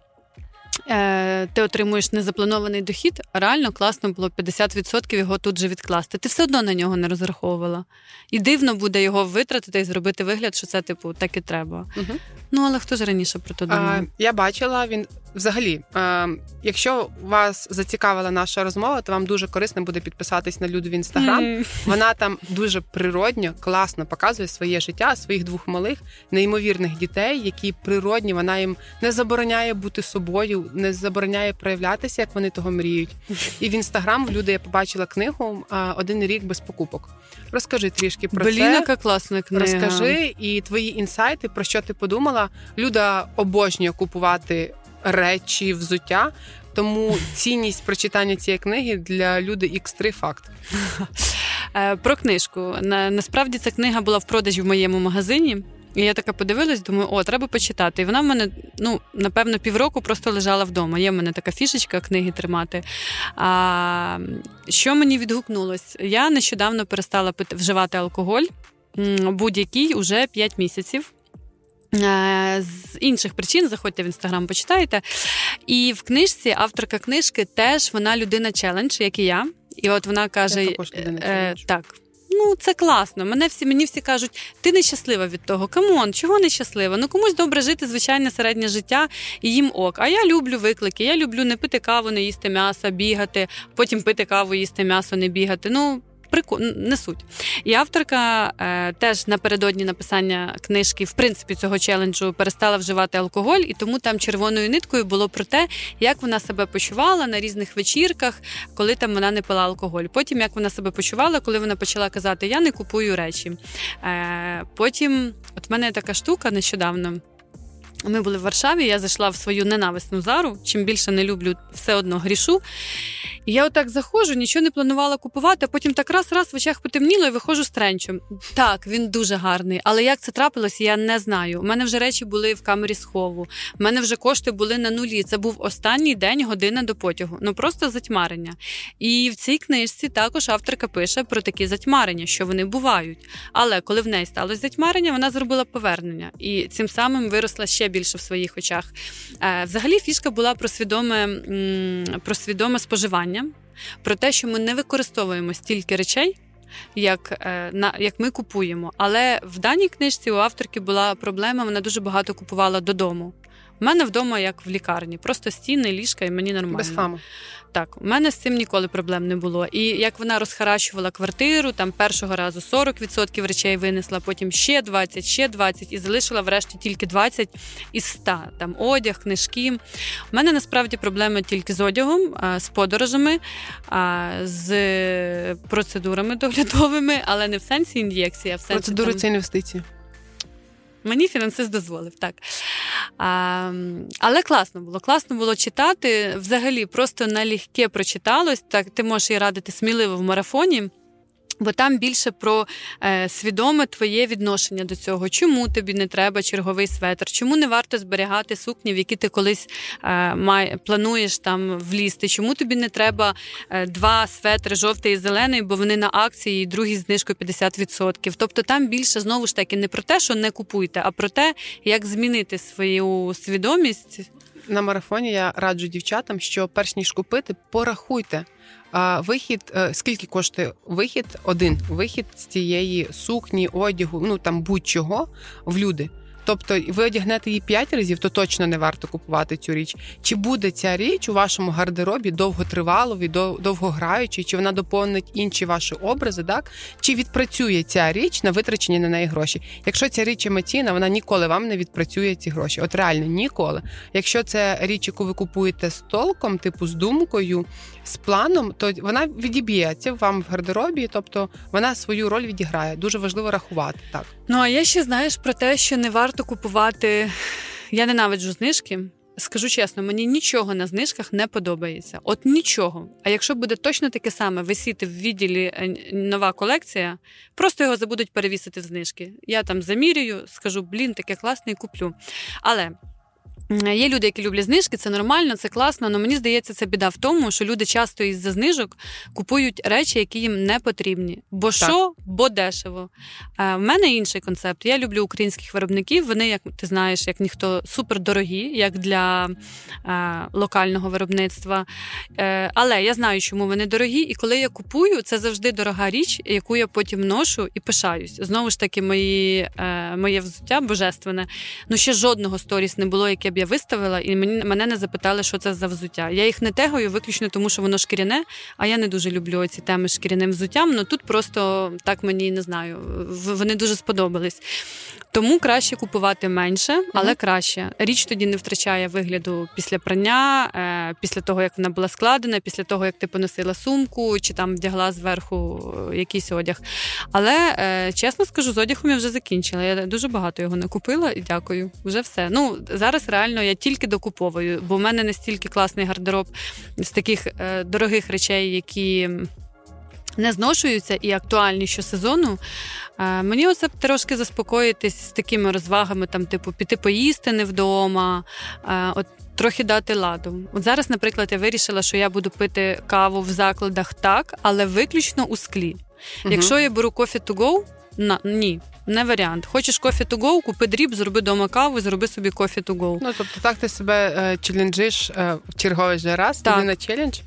ти отримуєш незапланований дохід, реально класно було 50% його тут же відкласти. Ти все одно на нього не розраховувала. І дивно буде його витратити і зробити вигляд, що це, типу, так і треба. Угу. Ну, але хто ж раніше про то думав? Я бачила, він взагалі, е, якщо вас зацікавила наша розмова, то вам дуже корисно буде підписатись на Люду в інстаграм. Mm. Вона там дуже природньо, класно показує своє життя, своїх двох малих, неймовірних дітей, які природні, вона їм не забороняє бути собою, не забороняє проявлятися, як вони того мріють. І в інстаграм в люди я побачила книгу Один рік без покупок. Розкажи трішки про Блін, це. яка класна книга. Розкажи і твої інсайти, про що ти подумала. Люда обожнює купувати речі, взуття. Тому цінність прочитання цієї книги для люди X3 факт. Е, про книжку. Насправді ця книга була в продажі в моєму магазині. І я така подивилась, думаю, о, треба почитати. І вона в мене, ну, напевно, півроку просто лежала вдома. Є в мене така фішечка книги тримати. А, Що мені відгукнулось? Я нещодавно перестала вживати алкоголь будь-який уже 5 місяців. Е, з інших причин заходьте в інстаграм, почитайте. І в книжці авторка книжки теж вона людина челендж, як і я. І от вона каже: Я також людина е, так. Ну, це класно. Мене всі мені всі кажуть, ти нещаслива від того. Come on, чого нещаслива? Ну комусь добре жити звичайне середнє життя і їм ок. А я люблю виклики. Я люблю не пити каву, не їсти м'ясо, бігати, потім пити каву, їсти м'ясо, не бігати. Ну прику... не суть. І авторка е, теж напередодні написання книжки, в принципі, цього челенджу перестала вживати алкоголь, і тому там червоною ниткою було про те, як вона себе почувала на різних вечірках, коли там вона не пила алкоголь. Потім як вона себе почувала, коли вона почала казати Я не купую речі. Е, Потім, от в мене така штука нещодавно. Ми були в Варшаві, я зайшла в свою ненависну зару. Чим більше не люблю, все одно грішу. І я отак заходжу, нічого не планувала купувати, а потім так раз-раз в очах потемніло і виходжу з тренчем. Так, він дуже гарний, але як це трапилось, я не знаю. У мене вже речі були в камері схову, у мене вже кошти були на нулі. Це був останній день година до потягу. Ну просто затьмарення. І в цій книжці також авторка пише про такі затьмарення, що вони бувають. Але коли в неї сталося затьмарення, вона зробила повернення і цим самим виросла ще більше в своїх очах. Е, взагалі, фішка була про свідоме, про свідоме споживання, про те, що ми не використовуємо стільки речей. Як е, на як ми купуємо. Але в даній книжці у авторки була проблема, вона дуже багато купувала додому. У мене вдома як в лікарні, просто стіни, ліжка, і мені нормально. Без хаму. Так, у мене з цим ніколи проблем не було. І як вона розхаращувала квартиру, там першого разу 40% речей винесла, потім ще 20, ще 20 і залишила врешті тільки 20 із 100. Там одяг, книжки. У мене насправді проблеми тільки з одягом, з подорожами, з процедурами доглядовими, але не в сенсі ін'єкції, а в сенсі. Процедури там... це інвестиції. Мені фінансист дозволив, так. А, Але класно було. Класно було читати. Взагалі, просто налегке прочиталось. Так, ти можеш і радити сміливо в марафоні. Бо там більше про е, свідоме твоє відношення до цього, чому тобі не треба черговий светр, чому не варто зберігати сукні, в які ти колись е, май, плануєш там влізти, чому тобі не треба е, два светри, жовтий і зелений, бо вони на акції, і другий знижкою 50%. Тобто там більше знову ж таки не про те, що не купуйте, а про те, як змінити свою свідомість. На марафоні я раджу дівчатам, що перш ніж купити, порахуйте. Вихід, е, скільки коштує вихід? Один вихід з цієї сукні, одягу, ну там будь-чого в люди. Тобто, ви одягнете її п'ять разів, то точно не варто купувати цю річ. Чи буде ця річ у вашому гардеробі довготривалові, довгограючій, чи вона доповнить інші ваші образи, так? Чи відпрацює ця річ на витрачені на неї гроші? Якщо ця річ емоційна, вона ніколи вам не відпрацює ці гроші. От реально ніколи. Якщо це річ, яку ви купуєте з толком, типу з думкою, з планом, то вона відіб'ється вам в гардеробі, тобто вона свою роль відіграє. Дуже важливо рахувати так. Ну а я ще знаєш про те, що не варто купувати. Я ненавиджу знижки. Скажу чесно, мені нічого на знижках не подобається. От нічого. А якщо буде точно таке саме висіти в відділі е, нова колекція, просто його забудуть перевісити в знижки. Я там замірюю, скажу, блін, таке класне і куплю. Але Є люди, які люблять знижки, це нормально, це класно. але мені здається, це біда в тому, що люди часто із-за знижок купують речі, які їм не потрібні. Бо так. що, бо дешево. В мене інший концепт. Я люблю українських виробників. Вони, як ти знаєш, як ніхто супер дорогі, як для локального виробництва. Е, але я знаю, чому вони дорогі, і коли я купую, це завжди дорога річ, яку я потім ношу і пишаюсь. Знову ж таки, мої, е, моє взуття божественне. Ну ще жодного сторіс не було, яке б я виставила, і мені мене не запитали, що це за взуття. Я їх не тегою виключно тому, що воно шкіряне, а я не дуже люблю ці теми з шкіряним взуттям. Ну тут просто так мені не знаю. Вони дуже сподобались. Тому краще купувати менше, але mm-hmm. краще. Річ тоді не втрачає вигляду після прання, е, після того, як вона була складена, після того, як ти поносила сумку чи там вдягла зверху е, якийсь одяг. Але е, чесно скажу, з одягом я вже закінчила. Я дуже багато його не купила і дякую. Вже все. Ну зараз реально я тільки докуповую, бо в мене настільки класний гардероб з таких дорогих речей, які не зношуються і актуальні щосезону. Е, мені оце трошки заспокоїтись з такими розвагами, там, типу, піти поїсти не вдома, е, от трохи дати ладу. От зараз, наприклад, я вирішила, що я буду пити каву в закладах так, але виключно у склі. Угу. Якщо я беру кофі to go, на ні. Не варіант. Хочеш кофі to go, купи дріб, зроби дома каву, зроби собі кофі to go. Ну тобто так ти себе е, челенджиш е, в черговий же раз, Так. тобі на челендж,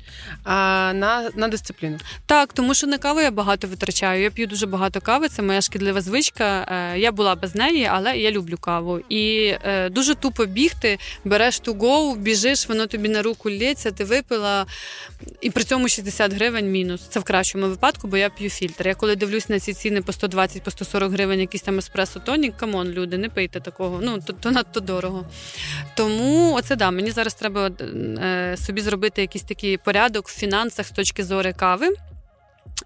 а на, на дисципліну. Так, тому що на каву я багато витрачаю. Я п'ю дуже багато кави, це моя шкідлива звичка. Е, Я була без неї, але я люблю каву. І е, дуже тупо бігти, береш to go, біжиш, воно тобі на руку лється, ти випила, і при цьому 60 гривень мінус. Це в кращому випадку, бо я п'ю фільтр. Я коли дивлюсь на ці ціни по 120, по 140 гривень, якийсь там еспресо тонік, come on, люди, не пийте такого. Ну, то, то надто дорого. Тому оце да, мені зараз треба е, собі зробити якийсь такий порядок в фінансах з точки зору кави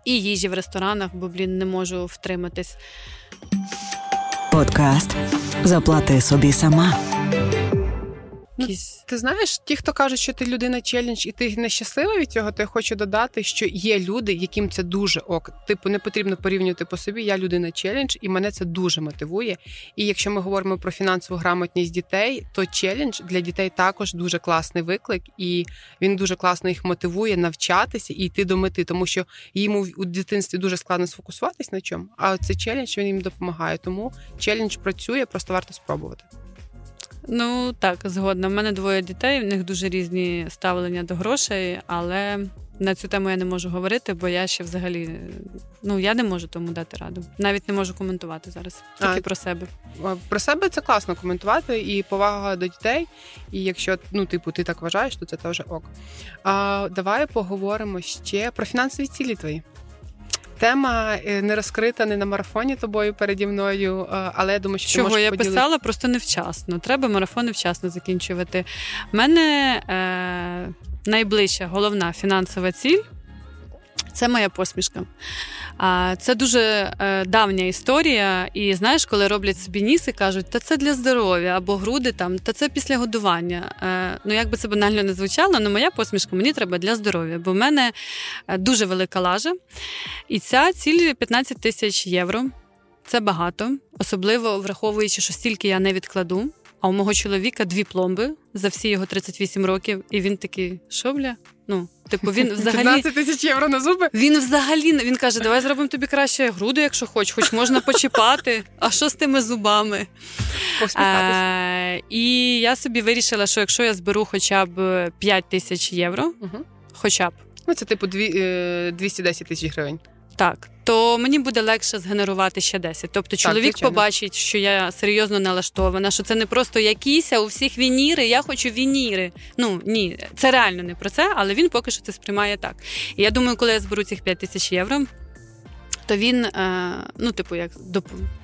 і їжі в ресторанах, бо блін не можу втриматись. Подкаст Заплати собі сама. Ну, Ти знаєш, ті, хто кажуть, що ти людина челендж і ти нещаслива від цього, то я хочу додати, що є люди, яким це дуже ок. Типу, не потрібно порівнювати по собі. Я людина челендж, і мене це дуже мотивує. І якщо ми говоримо про фінансову грамотність дітей, то челендж для дітей також дуже класний виклик, і він дуже класно їх мотивує навчатися і йти до мети, тому що їм у- у дитинстві дуже складно сфокусуватись на чому. А цей челендж він їм допомагає. Тому челендж працює, просто варто спробувати. Ну так, згодна. У мене двоє дітей, в них дуже різні ставлення до грошей, але на цю тему я не можу говорити, бо я ще взагалі ну я не можу тому дати раду. Навіть не можу коментувати зараз. Тільки А, про себе. Про себе це класно коментувати і повага до дітей. І якщо ну, типу, ти так вважаєш, то це теж ок. А, давай поговоримо ще про фінансові цілі твої. Тема е, не розкрита не на марафоні тобою переді мною, але я думаю, що ти Чого можеш я поділити. писала просто невчасно. Треба марафони вчасно закінчувати. У мене е, найближча головна фінансова ціль це моя посмішка. А це дуже е, давня історія. І знаєш, коли роблять собі ніс і кажуть, та це для здоров'я або груди там, та це після годування. Е, ну як би це банально не звучало, але моя посмішка мені треба для здоров'я, бо в мене е, дуже велика лажа. І ця ціль 15 тисяч євро. Це багато, особливо враховуючи, що стільки я не відкладу. А у мого чоловіка дві пломби за всі його 38 років, і він такий, що бля? Ну, типу, він взагалі 15 тисяч євро на зуби. він взагалі він каже: давай зробимо тобі краще груди, якщо хочеш, хоч можна почіпати. А що з тими зубами? Е, і я собі вирішила, що якщо я зберу хоча б 5 тисяч євро, Мгм. хоча б Ну, це типу дві, е, 210 тисяч гривень. Так, то мені буде легше згенерувати ще 10. Тобто чоловік звичайно. побачить, що я серйозно налаштована, що це не просто якісь, а у всіх вініри, я хочу вініри. Ну ні, це реально не про це, але він поки що це сприймає так. І я думаю, коли я зберу цих 5 тисяч євро, то він, е, ну, типу, як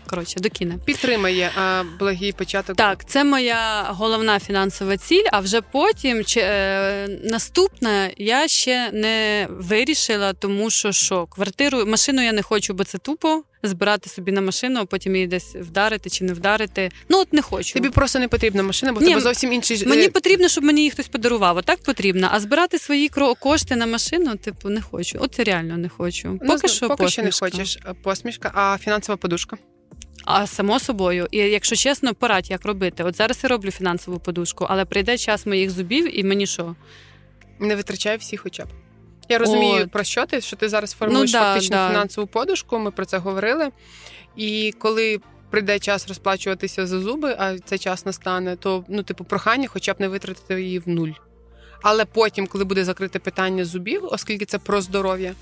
коротше, докине. Підтримає е, благий початок. Так, це моя головна фінансова ціль. А вже потім чи, е, наступна я ще не вирішила, тому що що квартиру, машину я не хочу, бо це тупо. Збирати собі на машину, а потім її десь вдарити чи не вдарити. Ну от не хочу. Тобі просто не потрібна машина, бо в Ні, тебе зовсім інший Мені е, потрібно, щоб мені її хтось подарував. Отак потрібно. А збирати свої кошти на машину, типу, не хочу. От реально не хочу. ну, Поки що поки що не хочеш е, посмішка, а фінансова подушка. А само собою, і якщо чесно, порадь, як робити. От зараз я роблю фінансову подушку, але прийде час моїх зубів, і мені що? Не витрачай всі хоча б. Я розумію От. про що ти, що ти зараз формуєш Ну, да, фактично да. фінансову подушку. Ми про це говорили. І коли прийде час розплачуватися за зуби, а цей час настане, то ну, типу, прохання, хоча б не витратити її в нуль. Але потім, коли буде закрите питання зубів, оскільки це про здоров'я,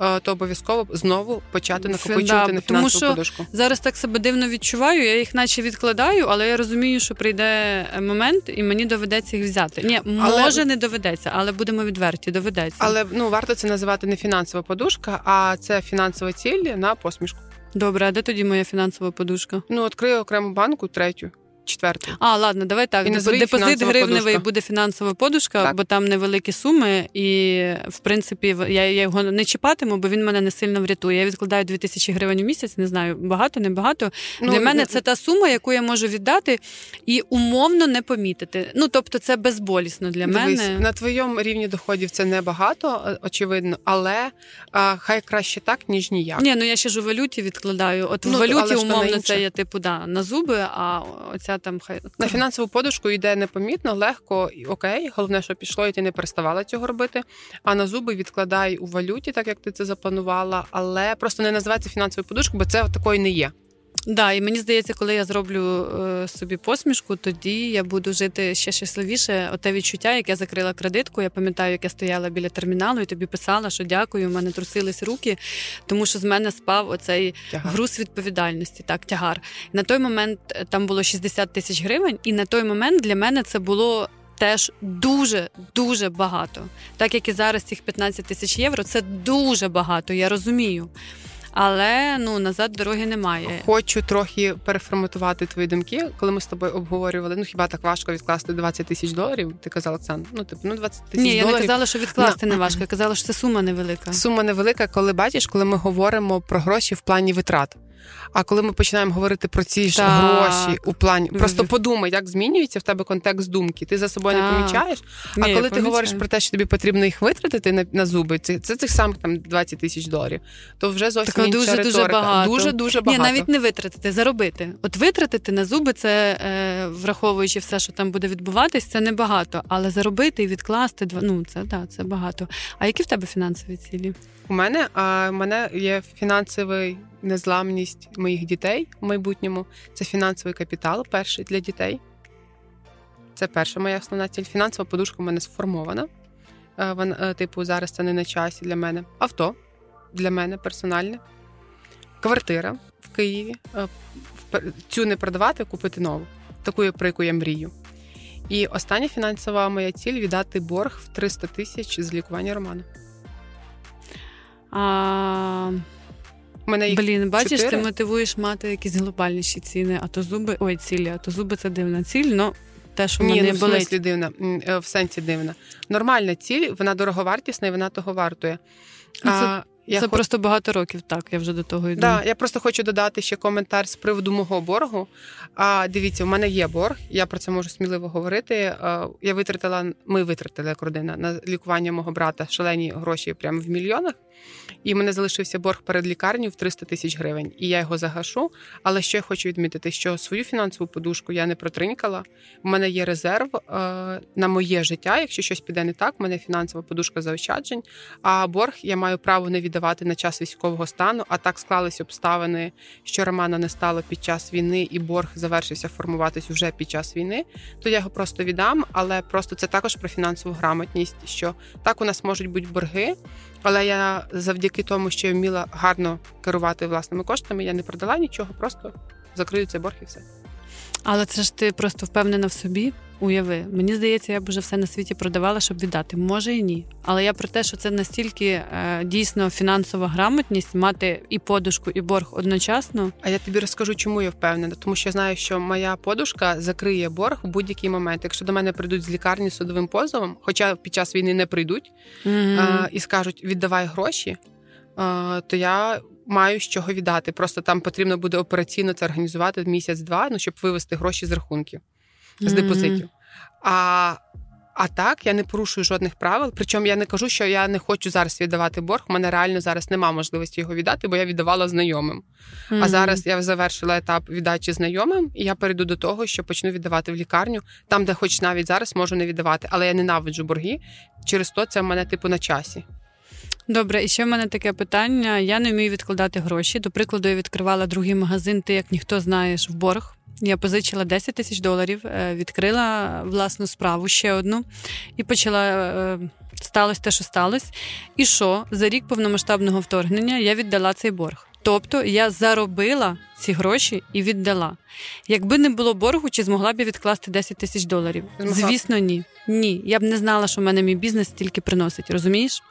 е, то обов'язково знову почати накопичувати да, на тому що подушку. Зараз так себе дивно відчуваю. Я їх наче відкладаю, але я розумію, що прийде момент, і мені доведеться їх взяти. Ні, Але- може не доведеться, але будемо відверті, доведеться. Але ну варто це називати не фінансова подушка, а це фінансова ціль на посмішку. Добре, а де тоді моя фінансова подушка? Ну, відкрию окрему банку, третю, четверту. А, ладно, давай так. І Депозит гривневий подушка. буде фінансова подушка, Так. бо там невеликі суми, і в принципі я, я його не чіпатиму, бо він мене не сильно врятує. Я відкладаю 2000 гривень у місяць, не знаю, багато, не багато. Ну, Для мене е, це та сума, яку я можу віддати і умовно не помітити. Ну тобто, це безболісно для Дивись, мене. на твоєму рівні доходів це небагато, е, очевидно, але а, хай краще так, ніж ніяк. Ні, ну я ще ж у валюті відкладаю. От Ну, в валюті умовно це є типу да, на зуби, а оця там хай На фінансову подушку йде непомітно, легко і окей. Головне, що пішло, і ти не переставала цього робити. А на зуби відкладай у валюті, так як ти це запланувала, але просто не називається фінансовою подушкою, бо це такої не є. Да, і мені здається, коли я зроблю е, собі посмішку, тоді я буду жити ще щасливіше. Оте відчуття, як я закрила кредитку. Я пам'ятаю, як я стояла біля терміналу і тобі писала, що дякую. У мене трусились руки, тому що з мене спав оцей тягар. груз відповідальності. Так, тягар. На той момент е, там було 60 тисяч гривень, і на той момент для мене це було. Теж дуже дуже багато, так як і зараз цих 15 тисяч євро, це дуже багато. Я розумію але ну назад дороги немає. Хочу трохи переформатувати твої думки, коли ми з тобою обговорювали. Ну хіба так важко відкласти 20 тисяч доларів? Ти казала Оксан, ну типу, ну 20 тисяч доларів. Ні, я не казала, що відкласти не важко. Я казала, що це сума невелика. Сума невелика, коли бачиш, коли ми говоримо про гроші в плані витрат. А коли ми починаємо говорити про ці ж так. гроші у плані, просто подумай, як змінюється в тебе контекст думки. Ти за собою так. не помічаєш. А Ні, коли ти говориш про те, що тобі потрібно їх витратити на на зуби, це це цих самих там 20 тисяч доларів, то вже зовсім так, інша дуже, риторика. Дуже багато. Дуже дуже багато. Ні, навіть не витратити, заробити. От витратити на зуби, це е, враховуючи все, що там буде відбуватись, це небагато. Але заробити і відкласти ну це да, це багато. А які в тебе фінансові цілі? У мене а в мене є фінансовий незламність моїх дітей в майбутньому. Це фінансовий капітал перший для дітей. Це перша моя основна ціль. Фінансова подушка в мене сформована. Е, вона, е, типу, зараз це не на часі для мене. Авто для мене персональне, квартира в Києві. Е, цю не продавати, купити нову. Таку, про яку я мрію. І остання фінансова моя ціль віддати борг в 300 тисяч з лікування Романа. А... Мене їх Блін, бачиш, 4. ти мотивуєш мати якісь глобальніші ціни, а то зуби, ой, цілі, а то зуби це дивна ціль, но те, що Ні, мене ну, болить. в смислі дивна, е, в сенсі дивна. Нормальна ціль, вона дороговартісна і вона того вартує. А, а, я Це хоч... просто багато років, так, я вже до того йду. Да, Я просто хочу додати ще коментар з приводу мого боргу. А дивіться, у мене є борг, я про це можу сміливо говорити. Я витратила, ми витратили як родина на лікування мого брата шалені гроші прямо в мільйонах. І в мене залишився борг перед лікарнею в 300 тисяч гривень. І я його загашу. Але ще я хочу відмітити, що свою фінансову подушку я не протринькала. У мене є резерв е, на моє життя. Якщо щось піде не так, у мене фінансова подушка заощаджень. А борг я маю право не віддавати на час військового стану. А так склались обставини, що Романа не стало під час війни, і борг завершився формуватись вже під час війни. То я його просто віддам. Але просто це також про фінансову грамотність. Що так у нас можуть бути борги. Але я завдяки тому, що я вміла гарно керувати власними коштами, я не продала нічого, просто закрию цей борг і все. Але це ж ти просто впевнена в собі. Уяви, мені здається, я б вже все на світі продавала, щоб віддати. Може і ні. Але я про те, що це настільки е, дійсно фінансова грамотність, мати і подушку, і борг одночасно. А я тобі розкажу, чому я впевнена, тому що я знаю, що моя подушка закриє борг у будь-який момент. Якщо до мене прийдуть з лікарні судовим позовом, хоча під час війни не прийдуть, mm-hmm. е, і скажуть віддавай гроші, е, то я. Маю з чого віддати. Просто там потрібно буде операційно це організувати місяць-два, ну щоб вивести гроші з рахунків з депозитів. А а так я не порушую жодних правил. Причому я не кажу, що я не хочу зараз віддавати борг. У мене реально зараз немає можливості його віддати, бо я віддавала знайомим. Mm-hmm. А зараз я завершила етап віддачі знайомим, і я перейду до того, що почну віддавати в лікарню, там, де хоч навіть зараз можу не віддавати, але я ненавиджу борги. Через то це в мене типу на часі. Добре, і ще в мене таке питання. Я не вмію відкладати гроші. До прикладу, я відкривала другий магазин, ти як ніхто знаєш в борг. Я позичила 10 тисяч доларів, е, відкрила власну справу ще одну і почала. Е, сталося те, що сталося. І що за рік повномасштабного вторгнення я віддала цей борг. Тобто я заробила ці гроші і віддала. Якби не було боргу, чи змогла б я відкласти 10 тисяч доларів? Змогла. Звісно, ні. Ні. Я б не знала, що в мене мій бізнес тільки приносить. Розумієш?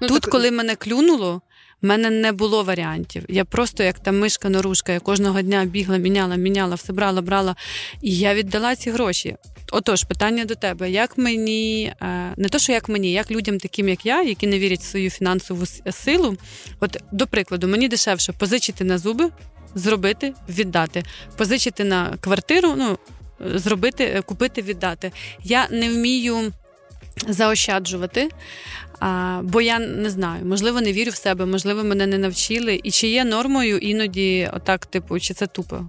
Ну, Тут, так... коли мене клюнуло, в мене не було варіантів. Я просто, як та мишка норушка, я кожного дня бігла, міняла, міняла, все брала, брала. І я віддала ці гроші. Отож, питання до тебе: як мені, е, не то, що як мені, як людям, таким як я, які не вірять в свою фінансову силу. От, до прикладу, мені дешевше позичити на зуби, зробити, віддати, позичити на квартиру, ну зробити, е, купити, віддати. Я не вмію заощаджувати. А, Бо я не знаю, можливо, не вірю в себе, можливо, мене не навчили. І чи є нормою іноді, отак, типу, чи це тупо?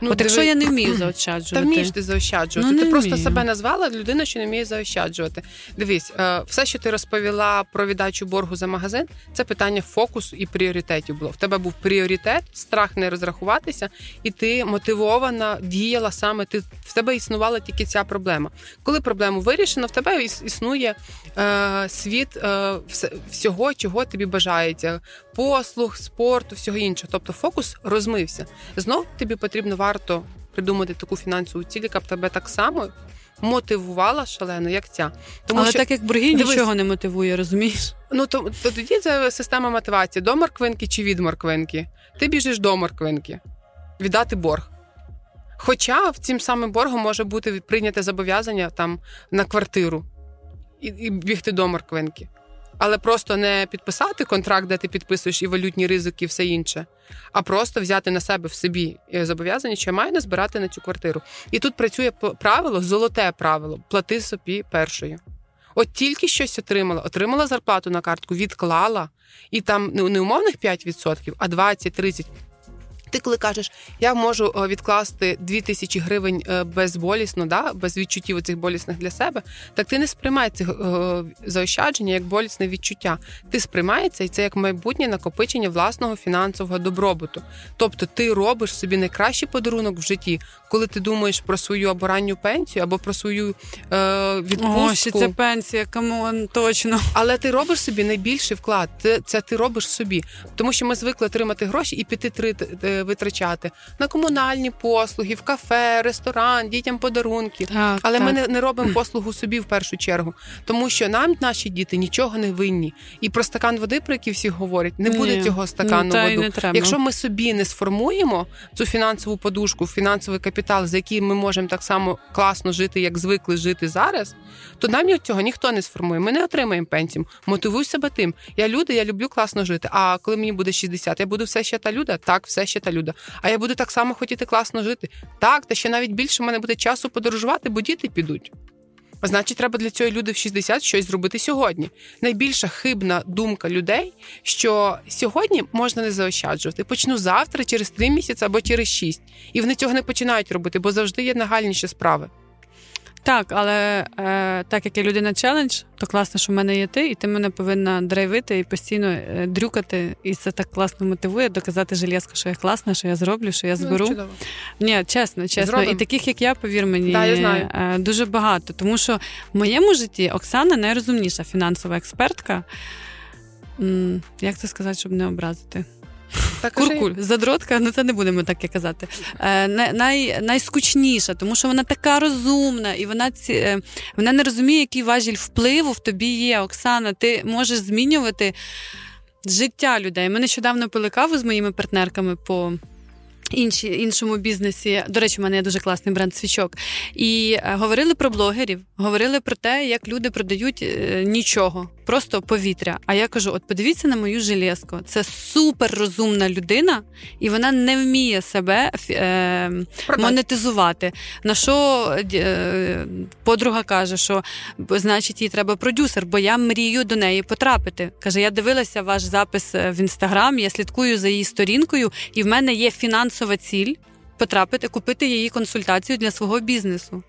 Ну, От якщо я не вмію заощаджувати. Та вмієш ти заощаджувати. Ну, ти просто себе назвала людина, що не вміє заощаджувати. Дивись, е, все, що ти розповіла про віддачу боргу за магазин, це питання фокусу і пріоритетів було. В тебе був пріоритет, страх не розрахуватися, і ти мотивована діяла саме. Ти в тебе існувала тільки ця проблема. Коли проблему вирішено, в тебе існує е, світ е, всього, чого тобі бажається: послуг, спорту, всього іншого. Тобто фокус розмився. Знов тобі потрібно варто придумати таку фінансову ціль, яка б тебе так само мотивувала шалено, як ця. Тому Але що так як борги дивись, нічого не мотивує, розумієш? Ну то, то тоді це система мотивації до морквинки чи від морквинки. Ти біжиш до морквинки, віддати борг. Хоча в цим самим боргом може бути прийняте зобов'язання там на квартиру і, і бігти до морквинки але просто не підписати контракт, де ти підписуєш і валютні ризики, і все інше, а просто взяти на себе в собі е, зобов'язання, що я маю не на цю квартиру. І тут працює правило, золоте правило плати собі першою. От тільки щось отримала, отримала зарплату на картку, відклала, і там ну, не умовних 5%, а 20-30%. Ти коли кажеш, я можу е, відкласти 2 тисячі гривень е, безболісно, да, без відчуттів цих болісних для себе, так ти не сприймай цих е, заощадження як болісне відчуття. Ти сприймається і це як майбутнє накопичення власного фінансового добробуту. Тобто ти робиш собі найкращий подарунок в житті, коли ти думаєш про свою або ранню пенсію, або про свою е, відпустку. О, ще це пенсія, come on, точно. Але ти робиш собі найбільший вклад. Це, це ти робиш собі, тому що ми звикли отримати гроші і піти три витрачати на комунальні послуги, в кафе, ресторан, дітям подарунки. Так, Але так. ми не, не робимо послугу собі в першу чергу, тому що нам наші діти нічого не винні. І про стакан води, про який всі говорять, не буде Ні. цього стакану ну, воду. Якщо ми собі не сформуємо цю фінансову подушку, фінансовий капітал, за який ми можемо так само класно жити, як звикли жити зараз, то нам цього ніхто не сформує. Ми не отримаємо пенсію. Мотивуй себе тим. Я люди, я люблю класно жити. А коли мені буде 60, я буду все ще та люда. Так, все ще та люда. А я буду так само хотіти класно жити. Так, та ще навіть більше в мене буде часу подорожувати, бо діти підуть. Значить, треба для цього люди в 60 щось зробити сьогодні. Найбільша хибна думка людей, що сьогодні можна не заощаджувати. Почну завтра, через три місяці або через шість. І вони цього не починають робити, бо завжди є нагальніші справи. Так, але е, так як я людина челендж, то класно, що в мене є ти, і ти мене повинна драйвити і постійно е, дрюкати. І це так класно мотивує, доказати железко, що я класна, що я зроблю, що я ну, зберу. Ну, Ні, чесно, чесно. Зробим. І таких, як я, повір мені, да, я знаю. Е, дуже багато. Тому що в моєму житті Оксана найрозумніша фінансова експертка. Як це сказати, щоб не образити? Так, Куркуль, задротка, ну це не будемо так і казати. Е, най, Найскучніша, тому що вона така розумна, і вона ці, е, вона не розуміє, який важіль впливу в тобі є. Оксана, ти можеш змінювати життя людей. Ми нещодавно пили каву з моїми партнерками по інші, іншому бізнесі. До речі, у мене є дуже класний бренд свічок. І е, говорили про блогерів, говорили про те, як люди продають е, нічого, просто повітря. А я кажу: от подивіться на мою железку. Це супер розумна людина, і вона не вміє себе е, монетизувати. На що е, подруга каже, що значить їй треба продюсер, бо я мрію до неї потрапити. Каже: я дивилася ваш запис в інстаграм, я слідкую за її сторінкою, і в мене є фінансова ціль потрапити, купити її консультацію для свого бізнесу.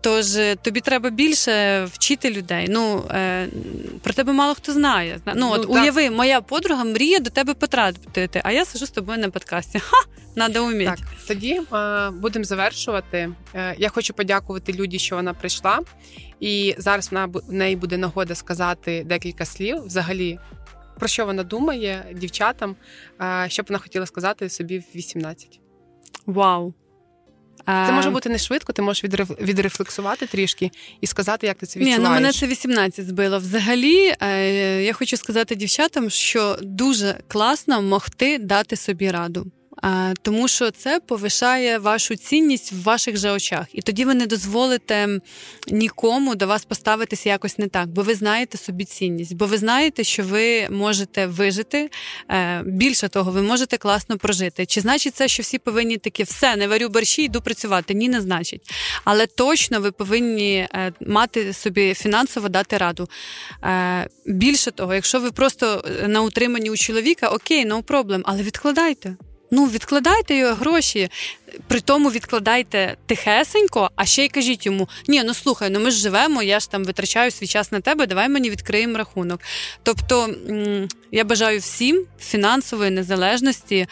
Тож е, тобі треба більше вчити людей. Ну е, про тебе мало хто знає. Ну от ну, уяви, моя подруга мріє до тебе потрапити, а я сижу з тобою на подкасті. Ха! Надо уміти. Так, тоді е, будемо завершувати. Е, я хочу подякувати Люді, що вона прийшла, і зараз вона в неї буде нагода сказати декілька слів взагалі. Про що вона думає дівчатам, е, що б вона хотіла сказати собі в 18? Вау! Це може бути не швидко, ти можеш відрефлексувати трішки і сказати, як ти це відчуваєш. Ні, ну мене це 18 збило. Взагалі, е, я хочу сказати дівчатам, що дуже класно могти дати собі раду тому що це повишає вашу цінність в ваших же очах. І тоді ви не дозволите нікому до вас поставитися якось не так, бо ви знаєте собі цінність, бо ви знаєте, що ви можете вижити. Е, більше того, ви можете класно прожити. Чи значить це, що всі повинні такі все, не варю борщі, йду працювати? Ні, не значить. Але точно ви повинні е, мати собі фінансово дати раду. Е, більше того, якщо ви просто на утриманні у чоловіка, окей, no problem, але відкладайте. Ну, відкладайте гроші. При тому відкладайте тихесенько, а ще й кажіть йому: ні, ну слухай, ну ми ж живемо, я ж там витрачаю свій час на тебе, давай мені відкриємо рахунок. Тобто я бажаю всім фінансової незалежності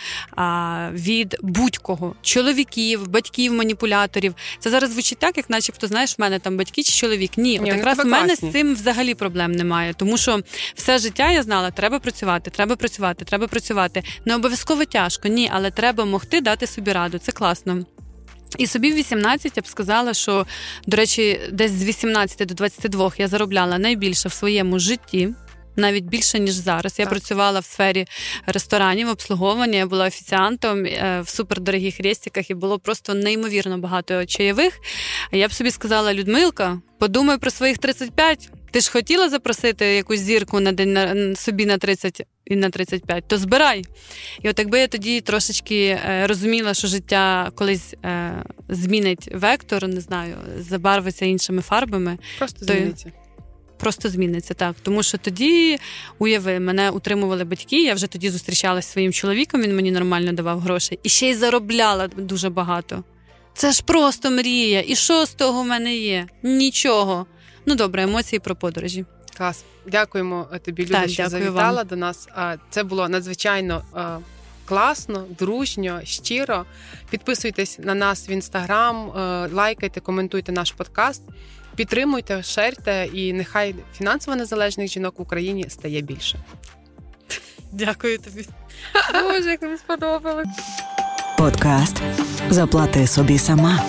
від будь-кого чоловіків, батьків, маніпуляторів. Це зараз звучить так, як начебто знаєш, в мене там батьки чи чоловік. Ні, Ні от якраз в мене з цим взагалі проблем немає, тому що все життя я знала, треба працювати, треба працювати, треба працювати. Не обов'язково тяжко, ні, але треба могти дати собі раду. Це класно. І собі в 18 я б сказала, що, до речі, десь з 18 до 22 я заробляла найбільше в своєму житті. Навіть більше ніж зараз. Я так. працювала в сфері ресторанів, обслуговування. Я була офіціантом е, в супердорогих рестіках і було просто неймовірно багато чайових. Я б собі сказала, Людмилка, подумай про своїх 35. Ти ж хотіла запросити якусь зірку на день на собі на 30 і на 35, то збирай. І от якби я тоді трошечки е, розуміла, що життя колись е, змінить вектор, не знаю, забарвиться іншими фарбами. Просто то зміниться. Просто зміниться, так. Тому що тоді, уяви, мене утримували батьки. Я вже тоді зустрічалася зі своїм чоловіком, він мені нормально давав гроші. І ще й заробляла дуже багато. Це ж просто мрія. І що з того в мене є? Нічого. Ну добре, емоції про подорожі. Клас. Дякуємо е, тобі, Люда, що завітала вам. до нас. Це було надзвичайно е, класно, дружньо, щиро. Підписуйтесь на нас в інстаграм, е, лайкайте, коментуйте наш подкаст, підтримуйте, шерте, і нехай фінансово незалежних жінок в Україні стає більше. Дякую тобі. Боже, як мені сподобалось. Подкаст Заплати собі сама.